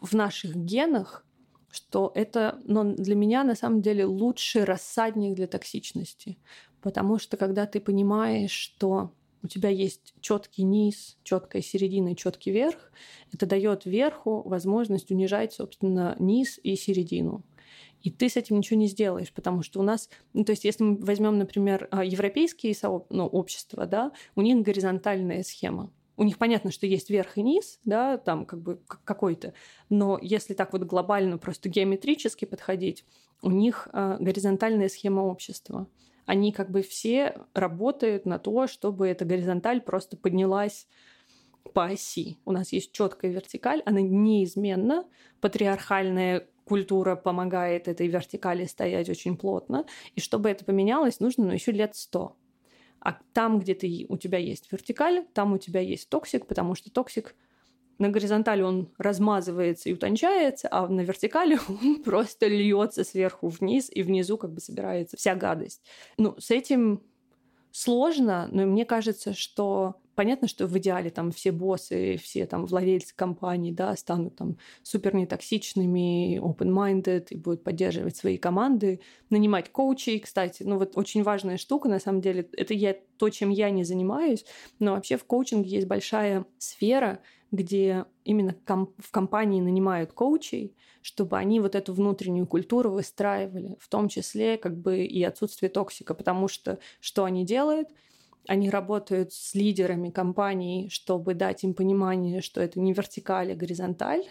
Speaker 2: в наших генах, что это но для меня на самом деле лучший рассадник для токсичности. Потому что когда ты понимаешь, что у тебя есть четкий низ, четкая середина и четкий верх, это дает верху возможность унижать, собственно, низ и середину. И ты с этим ничего не сделаешь, потому что у нас, ну, то есть, если мы возьмем, например, а, европейские сооб... ну, общества, да, у них горизонтальная схема. У них понятно, что есть верх и низ, да, там как бы какой-то, но если так вот глобально просто геометрически подходить, у них э, горизонтальная схема общества они как бы все работают на то, чтобы эта горизонталь просто поднялась по оси. У нас есть четкая вертикаль, она неизменна. Патриархальная культура помогает этой вертикали стоять очень плотно. И чтобы это поменялось, нужно ну, еще лет сто. А там, где ты, у тебя есть вертикаль, там у тебя есть toxic, потому что toxic на горизонтали он размазывается и утончается, а на вертикали он просто льется сверху вниз, и внизу как бы собирается вся гадость. Ну, с этим сложно, но мне кажется, что понятно, что в идеале там все боссы, все там владельцы компаний, да, станут там супер нетоксичными, open-minded и будут поддерживать свои команды, нанимать коучей. Кстати, ну вот очень важная штука, на самом деле, это я, то, чем я не занимаюсь, но вообще в коучинге есть большая сфера, где именно ком- в компании нанимают коучей, чтобы они вот эту внутреннюю культуру выстраивали, в том числе как бы и отсутствие токсика, потому что что они делают? Они работают с лидерами компаний, чтобы дать им понимание, что это не вертикаль, а горизонталь.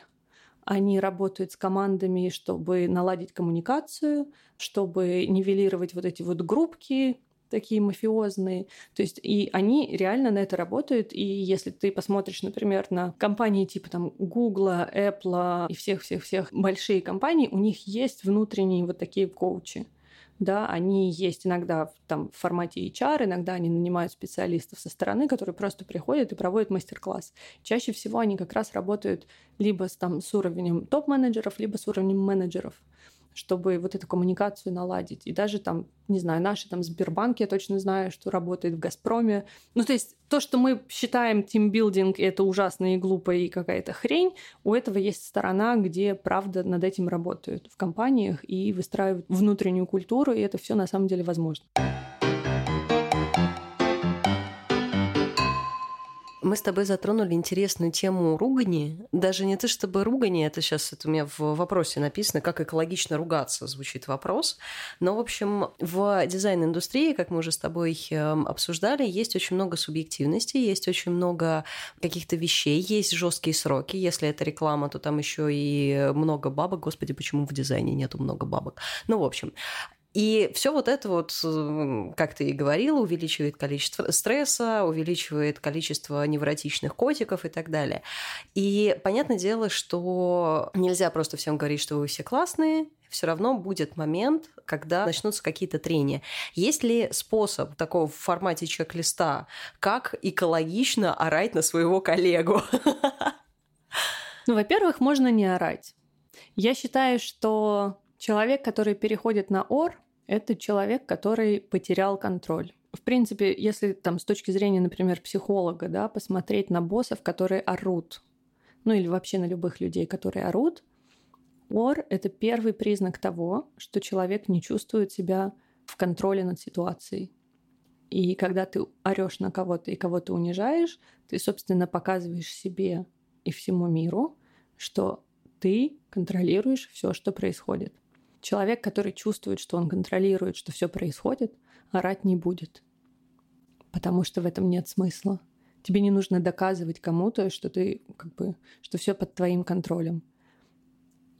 Speaker 2: Они работают с командами, чтобы наладить коммуникацию, чтобы нивелировать вот эти вот группки, такие мафиозные. То есть и они реально на это работают. И если ты посмотришь, например, на компании типа там Google, Apple и всех-всех-всех большие компании, у них есть внутренние вот такие коучи. Да, они есть иногда в, там, в формате HR, иногда они нанимают специалистов со стороны, которые просто приходят и проводят мастер-класс. Чаще всего они как раз работают либо с, там, с уровнем топ-менеджеров, либо с уровнем менеджеров чтобы вот эту коммуникацию наладить. И даже там, не знаю, наши там Сбербанк, я точно знаю, что работает в Газпроме. Ну, то есть то, что мы считаем тимбилдинг, это ужасно и глупо и какая-то хрень, у этого есть сторона, где, правда, над этим работают в компаниях и выстраивают внутреннюю культуру, и это все на самом деле возможно.
Speaker 1: Мы с тобой затронули интересную тему ругани. Даже не то чтобы ругани, это сейчас это у меня в вопросе написано, как экологично ругаться, звучит вопрос. Но, в общем, в дизайн-индустрии, как мы уже с тобой эм, обсуждали, есть очень много субъективности, есть очень много каких-то вещей, есть жесткие сроки. Если это реклама, то там еще и много бабок. Господи, почему в дизайне нету много бабок? Ну, в общем, и все вот это вот, как ты и говорила, увеличивает количество стресса, увеличивает количество невротичных котиков и так далее. И понятное дело, что нельзя просто всем говорить, что вы все классные, все равно будет момент, когда начнутся какие-то трения. Есть ли способ такого в формате чек-листа, как экологично орать на своего коллегу?
Speaker 2: Ну, во-первых, можно не орать. Я считаю, что человек, который переходит на ор, это человек, который потерял контроль. В принципе, если там с точки зрения, например, психолога, да, посмотреть на боссов, которые орут, ну или вообще на любых людей, которые орут, ор — это первый признак того, что человек не чувствует себя в контроле над ситуацией. И когда ты орешь на кого-то и кого-то унижаешь, ты, собственно, показываешь себе и всему миру, что Ты контролируешь все, что происходит. Человек, который чувствует, что он контролирует, что все происходит, орать не будет. Потому что в этом нет смысла. Тебе не нужно доказывать кому-то, что ты как бы, что все под твоим контролем.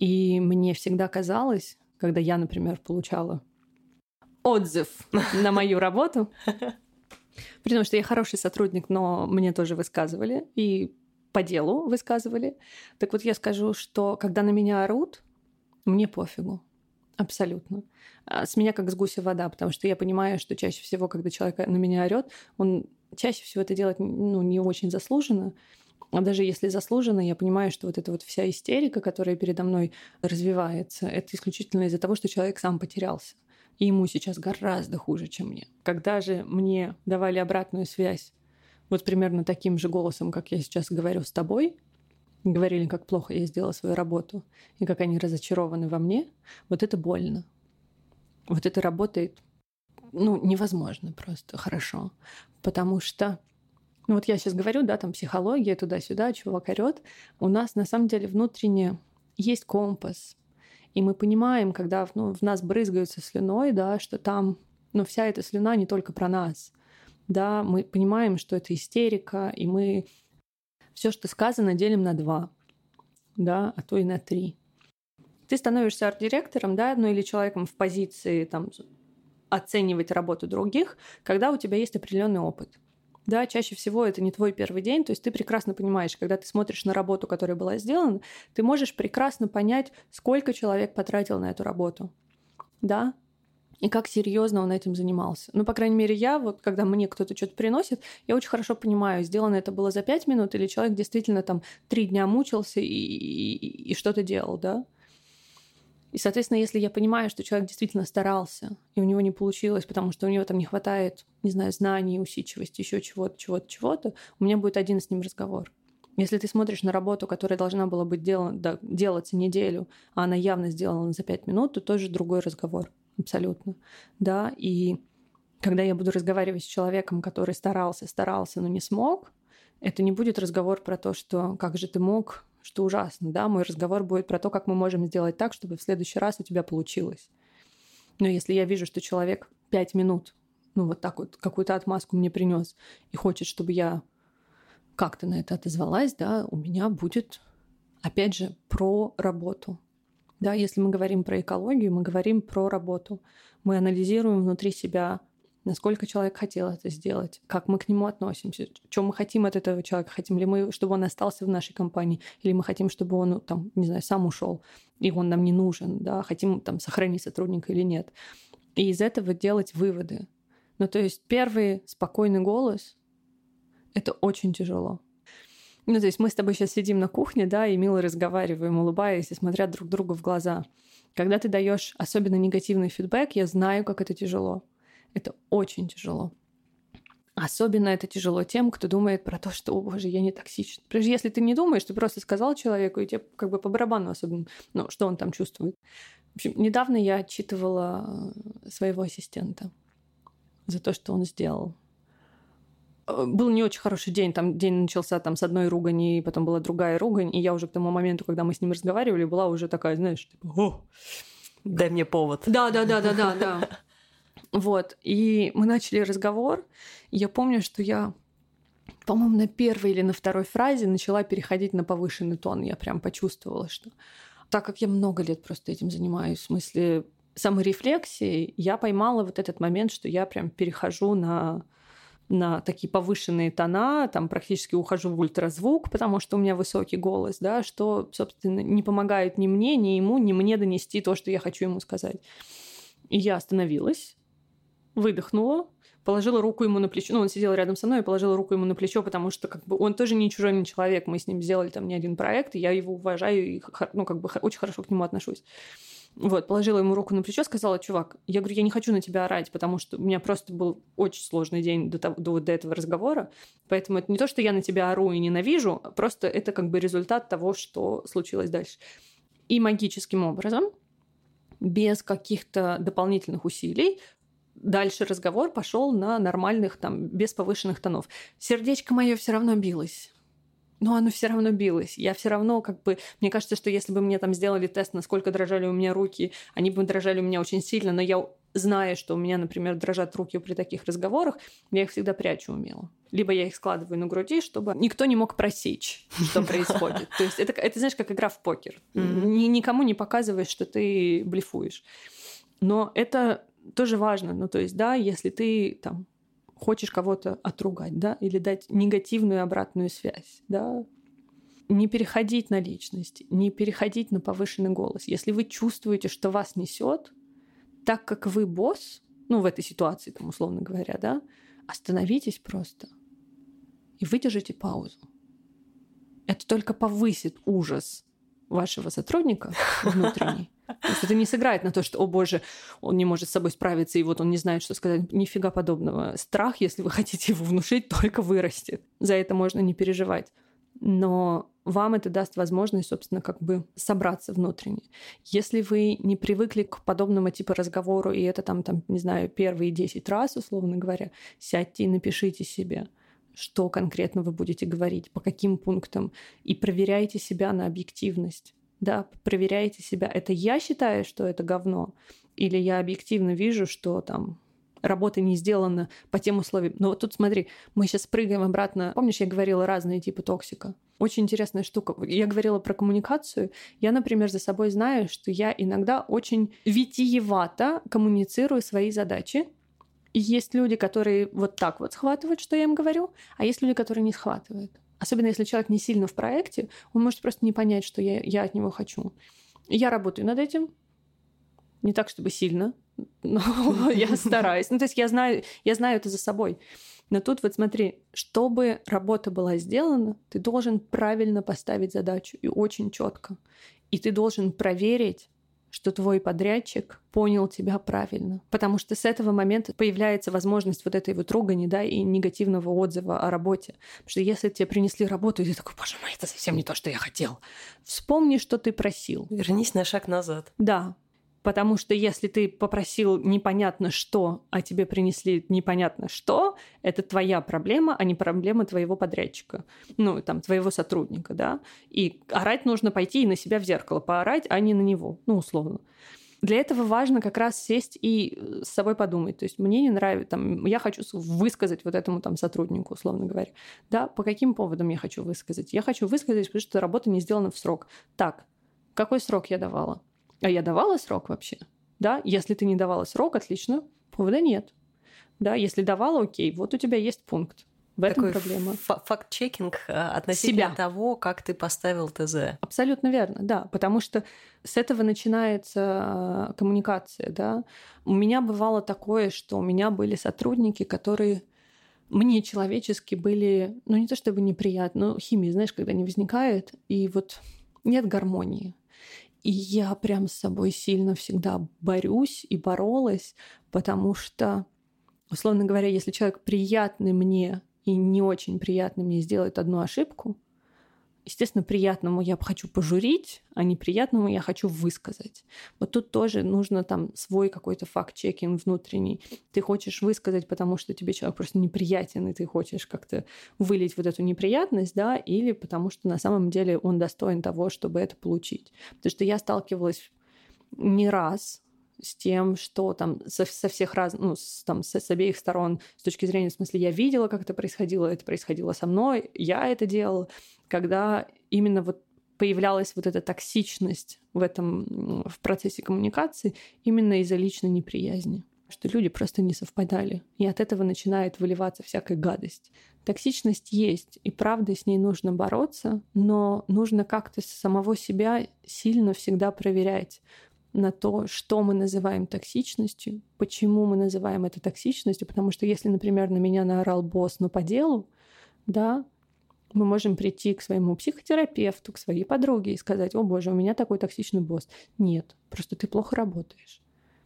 Speaker 2: И мне всегда казалось, когда я, например, получала отзыв на мою работу, при том, что я хороший сотрудник, но мне тоже высказывали и по делу высказывали. Так вот я скажу, что когда на меня орут, мне пофигу. Абсолютно. А с меня как с гуся вода, потому что я понимаю, что чаще всего, когда человек на меня орет, он чаще всего это делает ну, не очень заслуженно. А даже если заслуженно, я понимаю, что вот эта вот вся истерика, которая передо мной развивается, это исключительно из-за того, что человек сам потерялся. И ему сейчас гораздо хуже, чем мне. Когда же мне давали обратную связь, вот примерно таким же голосом, как я сейчас говорю с тобой, говорили, как плохо я сделала свою работу, и как они разочарованы во мне, вот это больно. Вот это работает, ну, невозможно просто хорошо. Потому что ну вот я сейчас говорю, да, там психология туда-сюда, чувак орёт. У нас на самом деле внутренне есть компас. И мы понимаем, когда ну, в нас брызгаются слюной, да, что там, ну, вся эта слюна не только про нас. Да, мы понимаем, что это истерика, и мы все, что сказано, делим на два, да, а то и на три. Ты становишься арт-директором, да, ну или человеком в позиции там оценивать работу других, когда у тебя есть определенный опыт. Да, чаще всего это не твой первый день, то есть ты прекрасно понимаешь, когда ты смотришь на работу, которая была сделана, ты можешь прекрасно понять, сколько человек потратил на эту работу. Да, и как серьезно он этим занимался. Ну, по крайней мере, я, вот когда мне кто-то что-то приносит, я очень хорошо понимаю, сделано это было за пять минут или человек действительно там три дня мучился и, и, и что-то делал, да. И, соответственно, если я понимаю, что человек действительно старался, и у него не получилось, потому что у него там не хватает, не знаю, знаний, усидчивости, еще чего-то, чего-то, чего-то, у меня будет один с ним разговор. Если ты смотришь на работу, которая должна была быть дел... да, делаться неделю, а она явно сделана за пять минут, то тоже другой разговор. Абсолютно. Да, и когда я буду разговаривать с человеком, который старался, старался, но не смог, это не будет разговор про то, что как же ты мог, что ужасно, да, мой разговор будет про то, как мы можем сделать так, чтобы в следующий раз у тебя получилось. Но если я вижу, что человек пять минут, ну вот так вот какую-то отмазку мне принес и хочет, чтобы я как-то на это отозвалась, да, у меня будет, опять же, про работу. Да, если мы говорим про экологию, мы говорим про работу. Мы анализируем внутри себя насколько человек хотел это сделать, как мы к нему относимся, что мы хотим от этого человека, хотим ли мы, чтобы он остался в нашей компании, или мы хотим, чтобы он, там, не знаю, сам ушел, и он нам не нужен, да, хотим там сохранить сотрудника или нет. И из этого делать выводы. Ну, то есть первый спокойный голос — это очень тяжело. Ну, то есть мы с тобой сейчас сидим на кухне, да, и мило разговариваем, улыбаясь и смотря друг другу в глаза. Когда ты даешь особенно негативный фидбэк, я знаю, как это тяжело. Это очень тяжело. Особенно это тяжело тем, кто думает про то, что, о боже, я не токсичен. Потому если ты не думаешь, ты просто сказал человеку, и тебе как бы по барабану особенно, ну, что он там чувствует. В общем, недавно я отчитывала э, своего ассистента за то, что он сделал. Э, был не очень хороший день, там день начался там с одной ругани, потом была другая ругань, и я уже к тому моменту, когда мы с ним разговаривали, была уже такая, знаешь, типа, о,
Speaker 1: дай мне повод.
Speaker 2: Да, да, да, да, да, да. Вот. И мы начали разговор. И я помню, что я по-моему, на первой или на второй фразе начала переходить на повышенный тон. Я прям почувствовала, что так как я много лет просто этим занимаюсь, в смысле саморефлексии, я поймала вот этот момент, что я прям перехожу на на такие повышенные тона, там практически ухожу в ультразвук, потому что у меня высокий голос, да, что, собственно, не помогает ни мне, ни ему, ни мне донести то, что я хочу ему сказать. И я остановилась, выдохнула, положила руку ему на плечо. Ну, он сидел рядом со мной, и положила руку ему на плечо, потому что как бы он тоже не чужой не человек. Мы с ним сделали там не один проект, и я его уважаю и ну, как бы очень хорошо к нему отношусь. Вот, положила ему руку на плечо, сказала, чувак, я говорю, я не хочу на тебя орать, потому что у меня просто был очень сложный день до, того, до, до этого разговора, поэтому это не то, что я на тебя ору и ненавижу, а просто это как бы результат того, что случилось дальше. И магическим образом, без каких-то дополнительных усилий, дальше разговор пошел на нормальных, там, без повышенных тонов. Сердечко мое все равно билось. Но оно все равно билось. Я все равно как бы... Мне кажется, что если бы мне там сделали тест, насколько дрожали у меня руки, они бы дрожали у меня очень сильно, но я зная, что у меня, например, дрожат руки при таких разговорах, я их всегда прячу умело. Либо я их складываю на груди, чтобы никто не мог просечь, что происходит. То есть это, это знаешь, как игра в покер. Никому не показываешь, что ты блефуешь. Но это тоже важно. Ну, то есть, да, если ты там хочешь кого-то отругать, да, или дать негативную обратную связь, да, не переходить на личность, не переходить на повышенный голос. Если вы чувствуете, что вас несет, так как вы босс, ну, в этой ситуации, там, условно говоря, да, остановитесь просто и выдержите паузу. Это только повысит ужас вашего сотрудника внутренний. То есть это не сыграет на то, что, о боже, он не может с собой справиться, и вот он не знает, что сказать. Нифига подобного. Страх, если вы хотите его внушить, только вырастет. За это можно не переживать. Но вам это даст возможность, собственно, как бы собраться внутренне. Если вы не привыкли к подобному типу разговору, и это там, там, не знаю, первые 10 раз, условно говоря, сядьте и напишите себе, что конкретно вы будете говорить, по каким пунктам, и проверяйте себя на объективность да, проверяйте себя. Это я считаю, что это говно, или я объективно вижу, что там работа не сделана по тем условиям. Но вот тут смотри, мы сейчас прыгаем обратно. Помнишь, я говорила разные типы токсика? Очень интересная штука. Я говорила про коммуникацию. Я, например, за собой знаю, что я иногда очень витиевато коммуницирую свои задачи. И есть люди, которые вот так вот схватывают, что я им говорю, а есть люди, которые не схватывают. Особенно если человек не сильно в проекте, он может просто не понять, что я, я от него хочу. Я работаю над этим. Не так, чтобы сильно, но я стараюсь. Ну, то есть я знаю, я знаю это за собой. Но тут вот смотри, чтобы работа была сделана, ты должен правильно поставить задачу и очень четко. И ты должен проверить, что твой подрядчик понял тебя правильно. Потому что с этого момента появляется возможность вот этой вот ругани, да, и негативного отзыва о работе. Потому что если тебе принесли работу, и ты такой, боже мой, это совсем не то, что я хотел. Вспомни, что ты просил.
Speaker 1: Вернись на шаг назад.
Speaker 2: Да, Потому что если ты попросил непонятно что, а тебе принесли непонятно что, это твоя проблема, а не проблема твоего подрядчика, ну, там, твоего сотрудника, да. И орать нужно пойти и на себя в зеркало поорать, а не на него, ну, условно. Для этого важно как раз сесть и с собой подумать. То есть мне не нравится, там, я хочу высказать вот этому там сотруднику, условно говоря. Да, по каким поводам я хочу высказать? Я хочу высказать, потому что работа не сделана в срок. Так, какой срок я давала? А я давала срок вообще? Да, если ты не давала срок, отлично, повода нет. Да, если давала, окей, вот у тебя есть пункт. В этом Такой проблема.
Speaker 1: Факт-чекинг э, относительно Себя. того, как ты поставил ТЗ.
Speaker 2: Абсолютно верно, да. Потому что с этого начинается э, коммуникация, да. У меня бывало такое, что у меня были сотрудники, которые мне человечески были, ну не то чтобы неприятны, но химия, знаешь, когда не возникает, и вот нет гармонии. И я прям с собой сильно всегда борюсь и боролась, потому что, условно говоря, если человек приятный мне и не очень приятный мне сделает одну ошибку, Естественно, приятному я хочу пожурить, а неприятному я хочу высказать. Вот тут тоже нужно там свой какой-то факт-чекинг внутренний. Ты хочешь высказать, потому что тебе человек просто неприятен, и ты хочешь как-то вылить вот эту неприятность, да, или потому что на самом деле он достоин того, чтобы это получить. Потому что я сталкивалась не раз с тем, что там со, со всех раз, ну, с, там, с, с обеих сторон, с точки зрения, в смысле, я видела, как это происходило, это происходило со мной, я это делала, когда именно вот появлялась вот эта токсичность в этом в процессе коммуникации именно из-за личной неприязни что люди просто не совпадали. И от этого начинает выливаться всякая гадость. Токсичность есть, и правда с ней нужно бороться, но нужно как-то самого себя сильно всегда проверять на то, что мы называем токсичностью, почему мы называем это токсичностью, потому что если, например, на меня наорал босс, но по делу, да, мы можем прийти к своему психотерапевту, к своей подруге и сказать, о боже, у меня такой токсичный босс. Нет, просто ты плохо работаешь.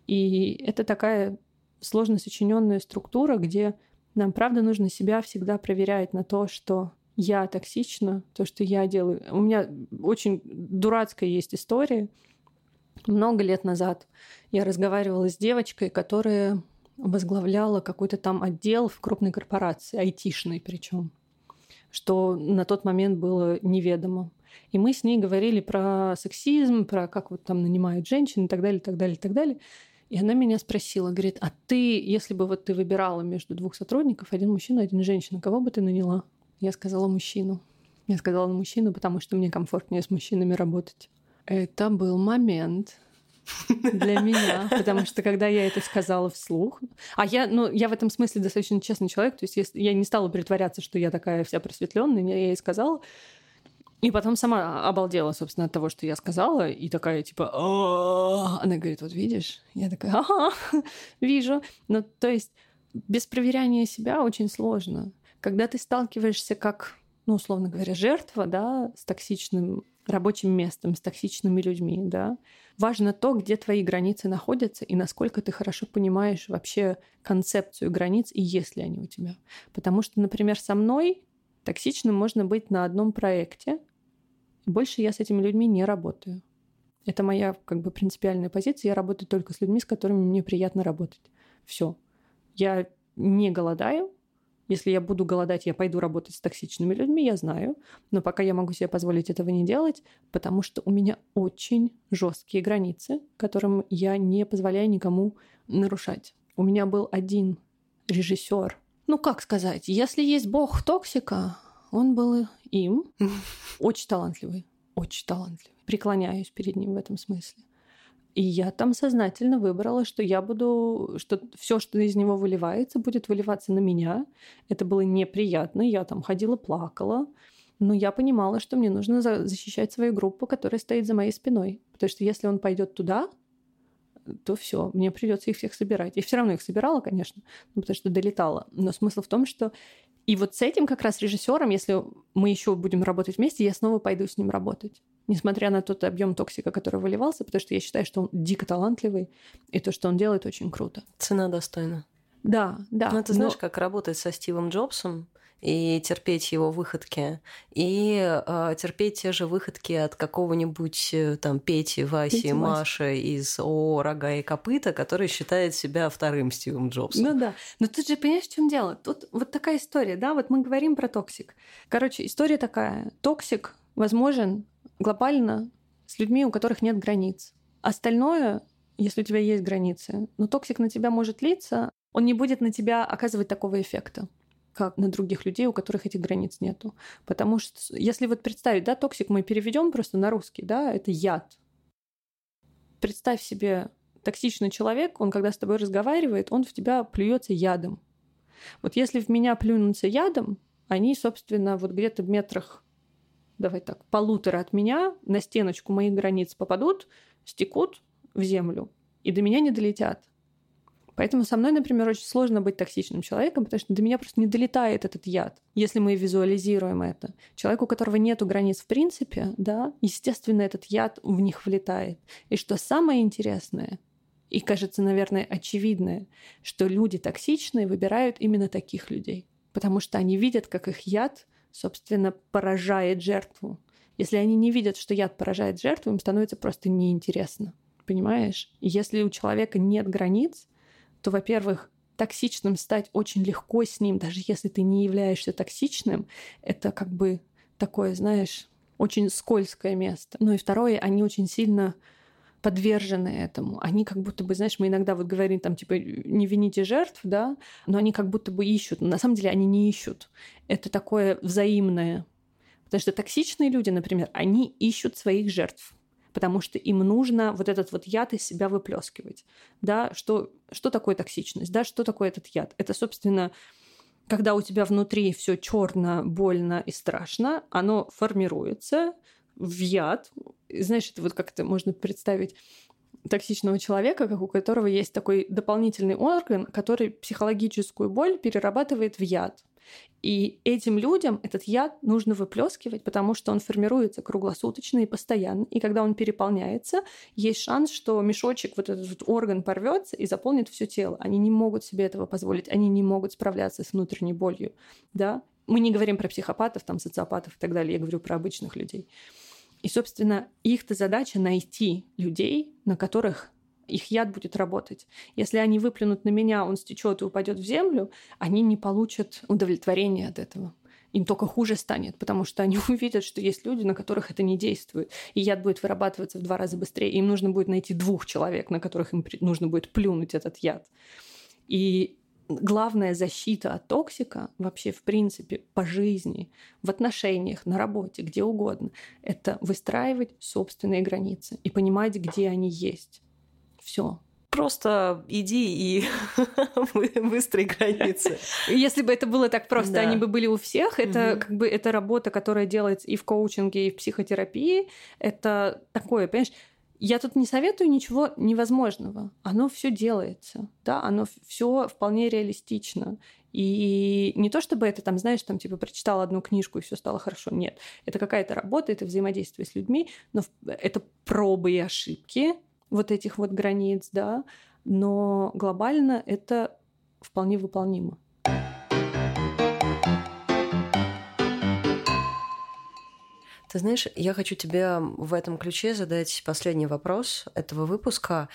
Speaker 2: И это такая сложно сочиненная структура, где нам, правда, нужно себя всегда проверять на то, что я токсична, то, что я делаю. У меня очень дурацкая есть история. Много лет назад я разговаривала с девочкой, которая возглавляла какой-то там отдел в крупной корпорации, айтишной причем. что на тот момент было неведомо. И мы с ней говорили про сексизм, про как вот там нанимают женщин и так далее, так далее, так далее. И она меня спросила, говорит, а ты, если бы вот ты выбирала между двух сотрудников, один мужчина, один женщина, кого бы ты наняла? Я сказала мужчину. Я сказала мужчину, потому что мне комфортнее с мужчинами работать. Это был момент, для меня, потому что когда я это сказала вслух, а я, ну, я в этом смысле достаточно честный человек, то есть я не стала притворяться, что я такая вся просветленная, я ей сказала, и потом сама обалдела, собственно, от того, что я сказала, и такая типа, она говорит, вот видишь, я такая, ага, вижу, ну, то есть без проверяния себя очень сложно, когда ты сталкиваешься как ну, условно говоря, жертва, да, с токсичным рабочим местом, с токсичными людьми, да. Важно то, где твои границы находятся и насколько ты хорошо понимаешь вообще концепцию границ и есть ли они у тебя. Потому что, например, со мной токсичным можно быть на одном проекте, больше я с этими людьми не работаю. Это моя как бы принципиальная позиция. Я работаю только с людьми, с которыми мне приятно работать. Все. Я не голодаю, если я буду голодать, я пойду работать с токсичными людьми, я знаю. Но пока я могу себе позволить этого не делать, потому что у меня очень жесткие границы, которым я не позволяю никому нарушать. У меня был один режиссер. Ну, как сказать, если есть бог токсика, он был им. Очень талантливый. Очень талантливый. Преклоняюсь перед ним в этом смысле. И я там сознательно выбрала, что я буду, что все, что из него выливается, будет выливаться на меня. Это было неприятно. Я там ходила, плакала. Но я понимала, что мне нужно защищать свою группу, которая стоит за моей спиной. Потому что если он пойдет туда, то все, мне придется их всех собирать. И все равно их собирала, конечно, ну, потому что долетала. Но смысл в том, что и вот с этим как раз режиссером, если мы еще будем работать вместе, я снова пойду с ним работать. Несмотря на тот объем токсика, который выливался, потому что я считаю, что он дико талантливый, и то, что он делает, очень круто.
Speaker 1: Цена достойна.
Speaker 2: Да, да.
Speaker 1: Ну, ты знаешь, но... как работать со Стивом Джобсом, и терпеть его выходки, и э, терпеть те же выходки от какого-нибудь э, там Пети, Васи, Пети, Маши из ООО «Рога и копыта», который считает себя вторым Стивом Джобсом.
Speaker 2: Ну да. Но тут же понимаешь, в чем дело? Тут вот такая история, да? Вот мы говорим про toxic. Короче, история такая. Toxic возможен глобально с людьми, у которых нет границ. Остальное, если у тебя есть границы, но toxic на тебя может литься, он не будет на тебя оказывать такого эффекта как на других людей, у которых этих границ нету. Потому что если вот представить, да, toxic мы переведем просто на русский, да, это яд. Представь себе токсичный человек, он когда с тобой разговаривает, он в тебя плюется ядом. Вот если в меня плюнутся ядом, они, собственно, вот где-то в метрах, давай так, полутора от меня на стеночку моих границ попадут, стекут в землю и до меня не долетят. Поэтому со мной, например, очень сложно быть токсичным человеком, потому что до меня просто не долетает этот яд, если мы визуализируем это. Человек, у которого нет границ в принципе, да, естественно, этот яд в них влетает. И что самое интересное, и кажется, наверное, очевидное, что люди токсичные выбирают именно таких людей, потому что они видят, как их яд, собственно, поражает жертву. Если они не видят, что яд поражает жертву, им становится просто неинтересно. Понимаешь? Если у человека нет границ, то, во-первых, токсичным стать очень легко с ним, даже если ты не являешься токсичным, это как бы такое, знаешь, очень скользкое место. Ну и второе, они очень сильно подвержены этому. Они как будто бы, знаешь, мы иногда вот говорим там, типа, не вините жертв, да, но они как будто бы ищут. На самом деле они не ищут. Это такое взаимное. Потому что токсичные люди, например, они ищут своих жертв потому что им нужно вот этот вот яд из себя выплескивать. Да, что, что такое токсичность? Да, что такое этот яд? Это, собственно, когда у тебя внутри все черно, больно и страшно, оно формируется в яд. Знаешь, это вот как это можно представить токсичного человека, как у которого есть такой дополнительный орган, который психологическую боль перерабатывает в яд. И этим людям этот яд нужно выплескивать, потому что он формируется круглосуточно и постоянно. И когда он переполняется, есть шанс, что мешочек, вот этот вот орган порвется и заполнит все тело. Они не могут себе этого позволить, они не могут справляться с внутренней болью. Да? Мы не говорим про психопатов, там, социопатов и так далее, я говорю про обычных людей. И, собственно, их-то задача найти людей, на которых их яд будет работать. Если они выплюнут на меня, он стечет и упадет в землю, они не получат удовлетворения от этого. им только хуже станет, потому что они увидят, что есть люди, на которых это не действует. И яд будет вырабатываться в два раза быстрее. Им нужно будет найти двух человек, на которых им нужно будет плюнуть этот яд. И главная защита от токсика вообще, в принципе, по жизни, в отношениях, на работе, где угодно, это выстраивать собственные границы и понимать, где они есть. Все.
Speaker 1: Просто иди и выстрой границы.
Speaker 2: Если бы это было так просто, да. они бы были у всех. Это угу. как бы это работа, которая делается и в коучинге, и в психотерапии. Это такое, понимаешь, я тут не советую ничего невозможного. Оно все делается, да, оно все вполне реалистично. И не то чтобы это там, знаешь, там типа прочитала одну книжку и все стало хорошо. Нет, это какая-то работа, это взаимодействие с людьми, но это пробы и ошибки вот этих вот границ, да. Но глобально это вполне выполнимо.
Speaker 1: Ты знаешь, я хочу тебе в этом ключе задать последний вопрос этого выпуска.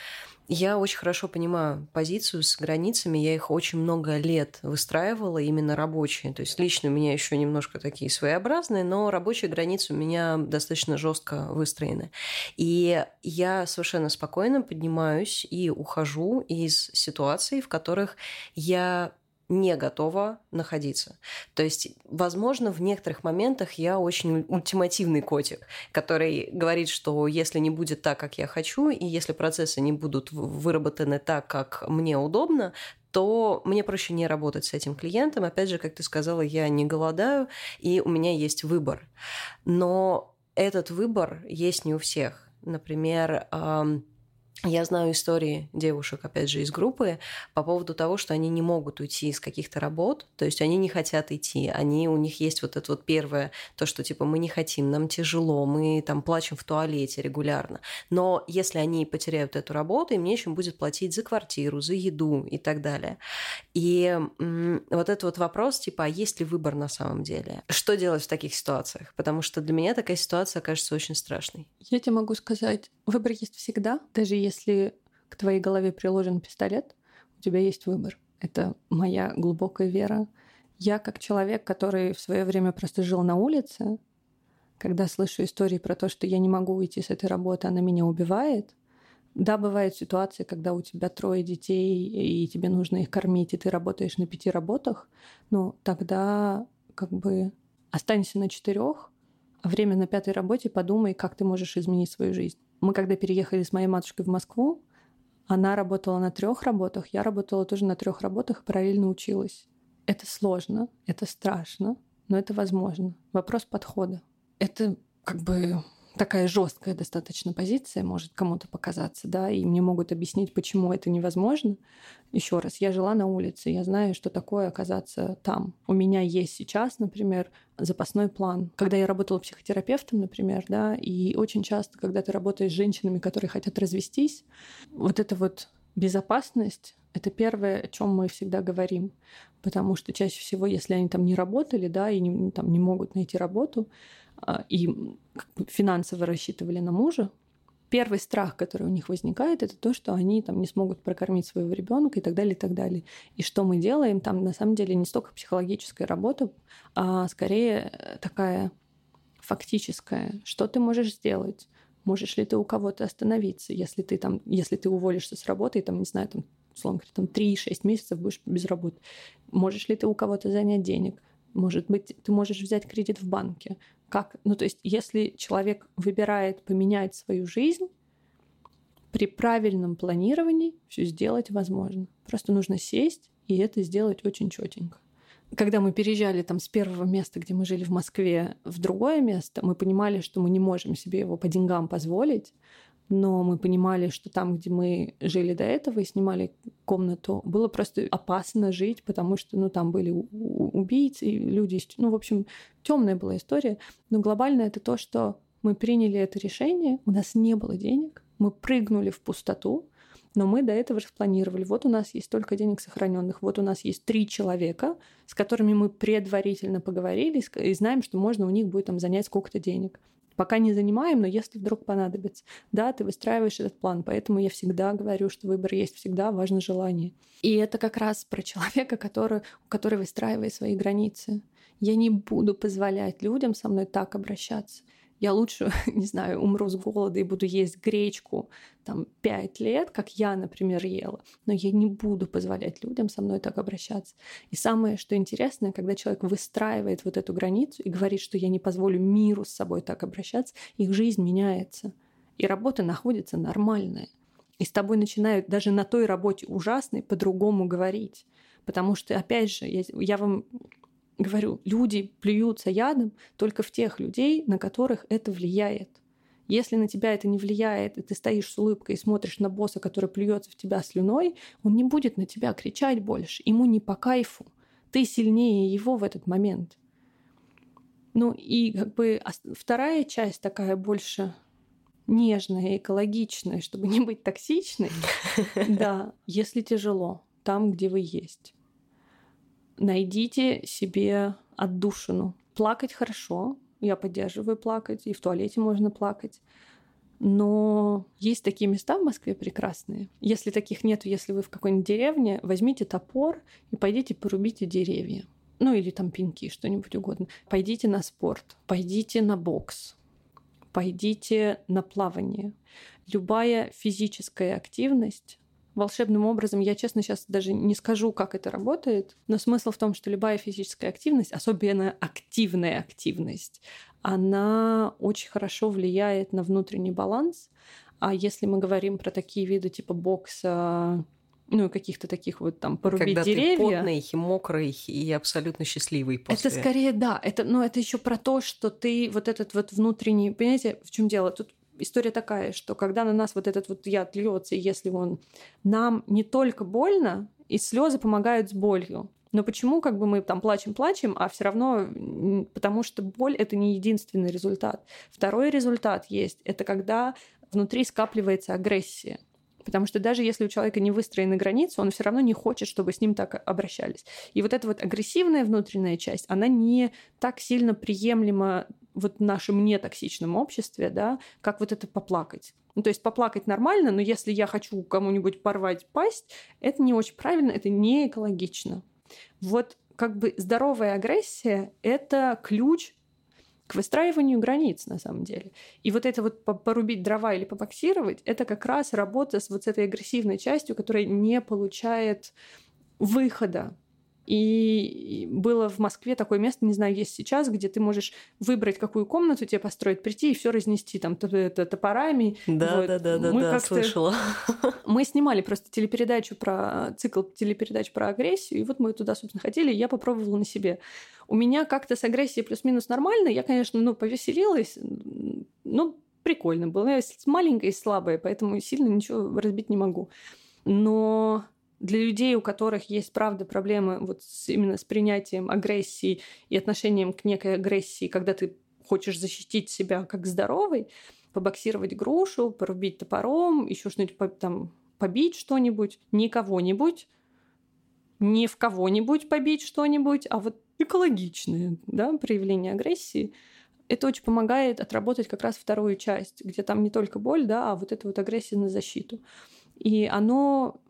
Speaker 1: Я очень хорошо понимаю позицию с границами. Я их очень много лет выстраивала, именно рабочие. То есть лично у меня еще немножко такие своеобразные, но рабочие границы у меня достаточно жестко выстроены. И я совершенно спокойно поднимаюсь и ухожу из ситуаций, в которых я не готова находиться. То есть, возможно, в некоторых моментах я очень ультимативный котик, который говорит, что если не будет так, как я хочу, и если процессы не будут выработаны так, как мне удобно, то мне проще не работать с этим клиентом. Опять же, как ты сказала, я не голодаю, и у меня есть выбор. Но этот выбор есть не у всех. Например, я знаю истории девушек, опять же, из группы по поводу того, что они не могут уйти из каких-то работ, то есть они не хотят идти, они, у них есть вот это вот первое, то, что типа мы не хотим, нам тяжело, мы там плачем в туалете регулярно. Но если они потеряют эту работу, им нечем будет платить за квартиру, за еду и так далее. И вот этот вот вопрос, типа, а есть ли выбор на самом деле? Что делать в таких ситуациях? Потому что для меня такая ситуация кажется очень страшной.
Speaker 2: Я тебе могу сказать, выбор есть всегда, даже если к твоей голове приложен пистолет, у тебя есть выбор. Это моя глубокая вера. Я как человек, который в свое время просто жил на улице, когда слышу истории про то, что я не могу уйти с этой работы, она меня убивает. Да, бывают ситуации, когда у тебя трое детей, и тебе нужно их кормить, и ты работаешь на пяти работах, ну, тогда как бы останься на четырех, а время на пятой работе подумай, как ты можешь изменить свою жизнь. Мы когда переехали с моей матушкой в Москву, она работала на трех работах, я работала тоже на трех работах и параллельно училась. Это сложно, это страшно, но это возможно. Вопрос подхода. Это как бы такая жесткая достаточно позиция может кому-то показаться, да, и мне могут объяснить, почему это невозможно. Еще раз, я жила на улице, я знаю, что такое оказаться там. У меня есть сейчас, например, запасной план. Когда я работала психотерапевтом, например, да, и очень часто, когда ты работаешь с женщинами, которые хотят развестись, вот эта вот безопасность это первое, о чем мы всегда говорим. Потому что чаще всего, если они там не работали, да, и не, там, не могут найти работу, и финансово рассчитывали на мужа, первый страх, который у них возникает, это то, что они там не смогут прокормить своего ребенка и так далее, и так далее. И что мы делаем? Там на самом деле не столько психологическая работа, а скорее э, такая фактическая. Что ты можешь сделать? Можешь ли ты у кого-то остановиться, если ты там, если ты уволишься с работы, и там, не знаю, там, условно говоря, там 3-6 месяцев будешь без работы. Можешь ли ты у кого-то занять денег? Может быть, ты можешь взять кредит в банке. Как? Ну, то есть, если человек выбирает поменять свою жизнь, при правильном планировании все сделать возможно. Просто нужно сесть и это сделать очень четенько. Когда мы переезжали там с первого места, где мы жили в Москве, в другое место, мы понимали, что мы не можем себе его по деньгам позволить, но мы понимали, что там, где мы жили до этого и снимали комнату, было просто опасно жить, потому что, ну, там были убийцы, люди, ну, в общем, темная была история. Но глобально это то, что мы приняли это решение, у нас не было денег, мы прыгнули в пустоту, но мы до этого распланировали. Вот у нас есть столько денег сохраненных, вот у нас есть три человека, с которыми мы предварительно поговорили и знаем, что можно у них будет там занять сколько-то денег. Пока не занимаем, но если вдруг понадобится. Да, ты выстраиваешь этот план. Поэтому я всегда говорю, что выбор есть всегда, важно желание. И это как раз про человека, который, который выстраивает свои границы. Я не буду позволять людям со мной так обращаться я лучше, не знаю, умру с голода и буду есть гречку там пять лет, как я, например, ела. Но я не буду позволять людям со мной так обращаться. И самое, что интересное, когда человек выстраивает вот эту границу и говорит, что я не позволю миру с собой так обращаться, их жизнь меняется. И работа находится нормальная. И с тобой начинают даже на той работе ужасной по-другому говорить. Потому что, опять же, я, я вам говорю, люди плюются ядом только в тех людей, на которых это влияет. Если на тебя это не влияет, и ты стоишь с улыбкой и смотришь на босса, который плюется в тебя слюной, он не будет на тебя кричать больше. Ему не по кайфу. Ты сильнее его в этот момент. Ну и как бы вторая часть такая больше нежная, экологичная, чтобы не быть токсичной. Да, если тяжело, там, где вы есть найдите себе отдушину. Плакать хорошо, я поддерживаю плакать, и в туалете можно плакать. Но есть такие места в Москве прекрасные. Если таких нет, если вы в какой-нибудь деревне, возьмите топор и пойдите порубите деревья. Ну или там пеньки, что-нибудь угодно. Пойдите на спорт, пойдите на бокс, пойдите на плавание. Любая физическая активность волшебным образом, я честно сейчас даже не скажу, как это работает, но смысл в том, что любая физическая активность, особенно активная активность, она очень хорошо влияет на внутренний баланс. А если мы говорим про такие виды типа бокса, ну, каких-то таких вот там порубить
Speaker 1: Когда
Speaker 2: деревья.
Speaker 1: Когда ты потный, мокрый и абсолютно счастливый после.
Speaker 2: Это скорее, да, это, но это еще про то, что ты вот этот вот внутренний, понимаете, в чем дело? Тут история такая, что когда на нас вот этот вот яд льется, если он нам не только больно, и слезы помогают с болью. Но почему как бы мы там плачем-плачем, а все равно, потому что боль это не единственный результат. Второй результат есть, это когда внутри скапливается агрессия. Потому что даже если у человека не выстроены границы, он все равно не хочет, чтобы с ним так обращались. И вот эта вот агрессивная внутренняя часть, она не так сильно приемлема вот в нашем нетоксичном обществе, да, как вот это поплакать. Ну, то есть поплакать нормально, но если я хочу кому-нибудь порвать пасть, это не очень правильно, это не экологично. Вот как бы здоровая агрессия — это ключ к выстраиванию границ на самом деле. И вот это вот порубить дрова или побоксировать, это как раз работа с вот этой агрессивной частью, которая не получает выхода и было в Москве такое место, не знаю, есть сейчас, где ты можешь выбрать, какую комнату тебе построить, прийти и все разнести там топорами.
Speaker 1: Да, вот. да, да, да, да, слышала.
Speaker 2: Мы снимали просто телепередачу про цикл телепередач про агрессию, и вот мы туда, собственно, хотели, и я попробовала на себе. У меня как-то с агрессией плюс-минус нормально. Я, конечно, ну, повеселилась, ну, прикольно было. Я маленькая и слабая, поэтому сильно ничего разбить не могу. Но для людей, у которых есть, правда, проблемы вот с, именно с принятием агрессии и отношением к некой агрессии, когда ты хочешь защитить себя как здоровый, побоксировать грушу, порубить топором, еще что-нибудь там побить что-нибудь, не кого-нибудь, не в кого-нибудь побить что-нибудь, а вот экологичное да, проявление агрессии. Это очень помогает отработать как раз вторую часть, где там не только боль, да, а вот эта вот агрессия на защиту. И оно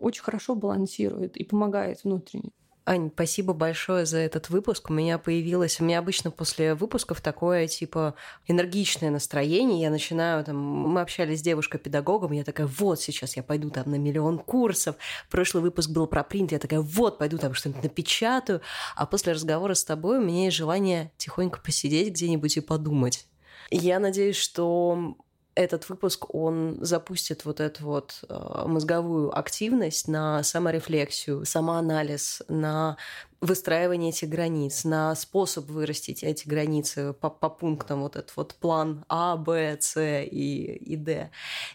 Speaker 2: очень хорошо балансирует и помогает внутренне.
Speaker 1: Ань, спасибо большое за этот выпуск. У меня появилось, у меня обычно после выпусков такое, типа, энергичное настроение. Я начинаю, там, мы общались с девушкой-педагогом, я такая, вот, сейчас я пойду там на миллион курсов. Прошлый выпуск был про принт, я такая, вот, пойду там что-нибудь напечатаю. А после разговора с тобой у меня есть желание тихонько посидеть где-нибудь и подумать. Я надеюсь, что этот выпуск, он запустит вот эту вот э, мозговую активность на саморефлексию, самоанализ, на выстраивание этих границ, на способ вырастить эти границы по, по пунктам, вот этот вот план А, Б, С и, и Д.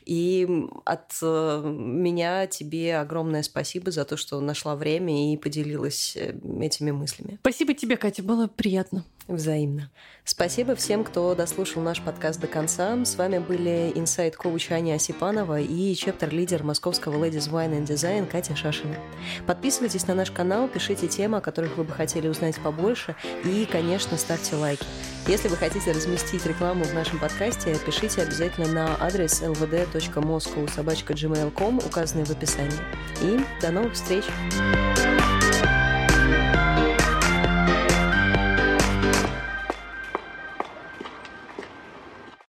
Speaker 1: И от э, меня тебе огромное спасибо за то, что нашла время и поделилась э, этими мыслями.
Speaker 2: Спасибо тебе, Катя, было приятно.
Speaker 1: Взаимно. Спасибо всем, кто дослушал наш подкаст до конца. С вами были инсайт-коуч Аня Осипанова и chapter -лидер московского Ladies Wine and Design Катя Шашина. Подписывайтесь на наш канал, пишите темы, о которых вы бы хотели узнать побольше. И, конечно, ставьте лайки. Если вы хотите разместить рекламу в нашем подкасте, пишите обязательно на адрес lvd.moscow собачка gmail.com, указанный в описании. И до новых встреч!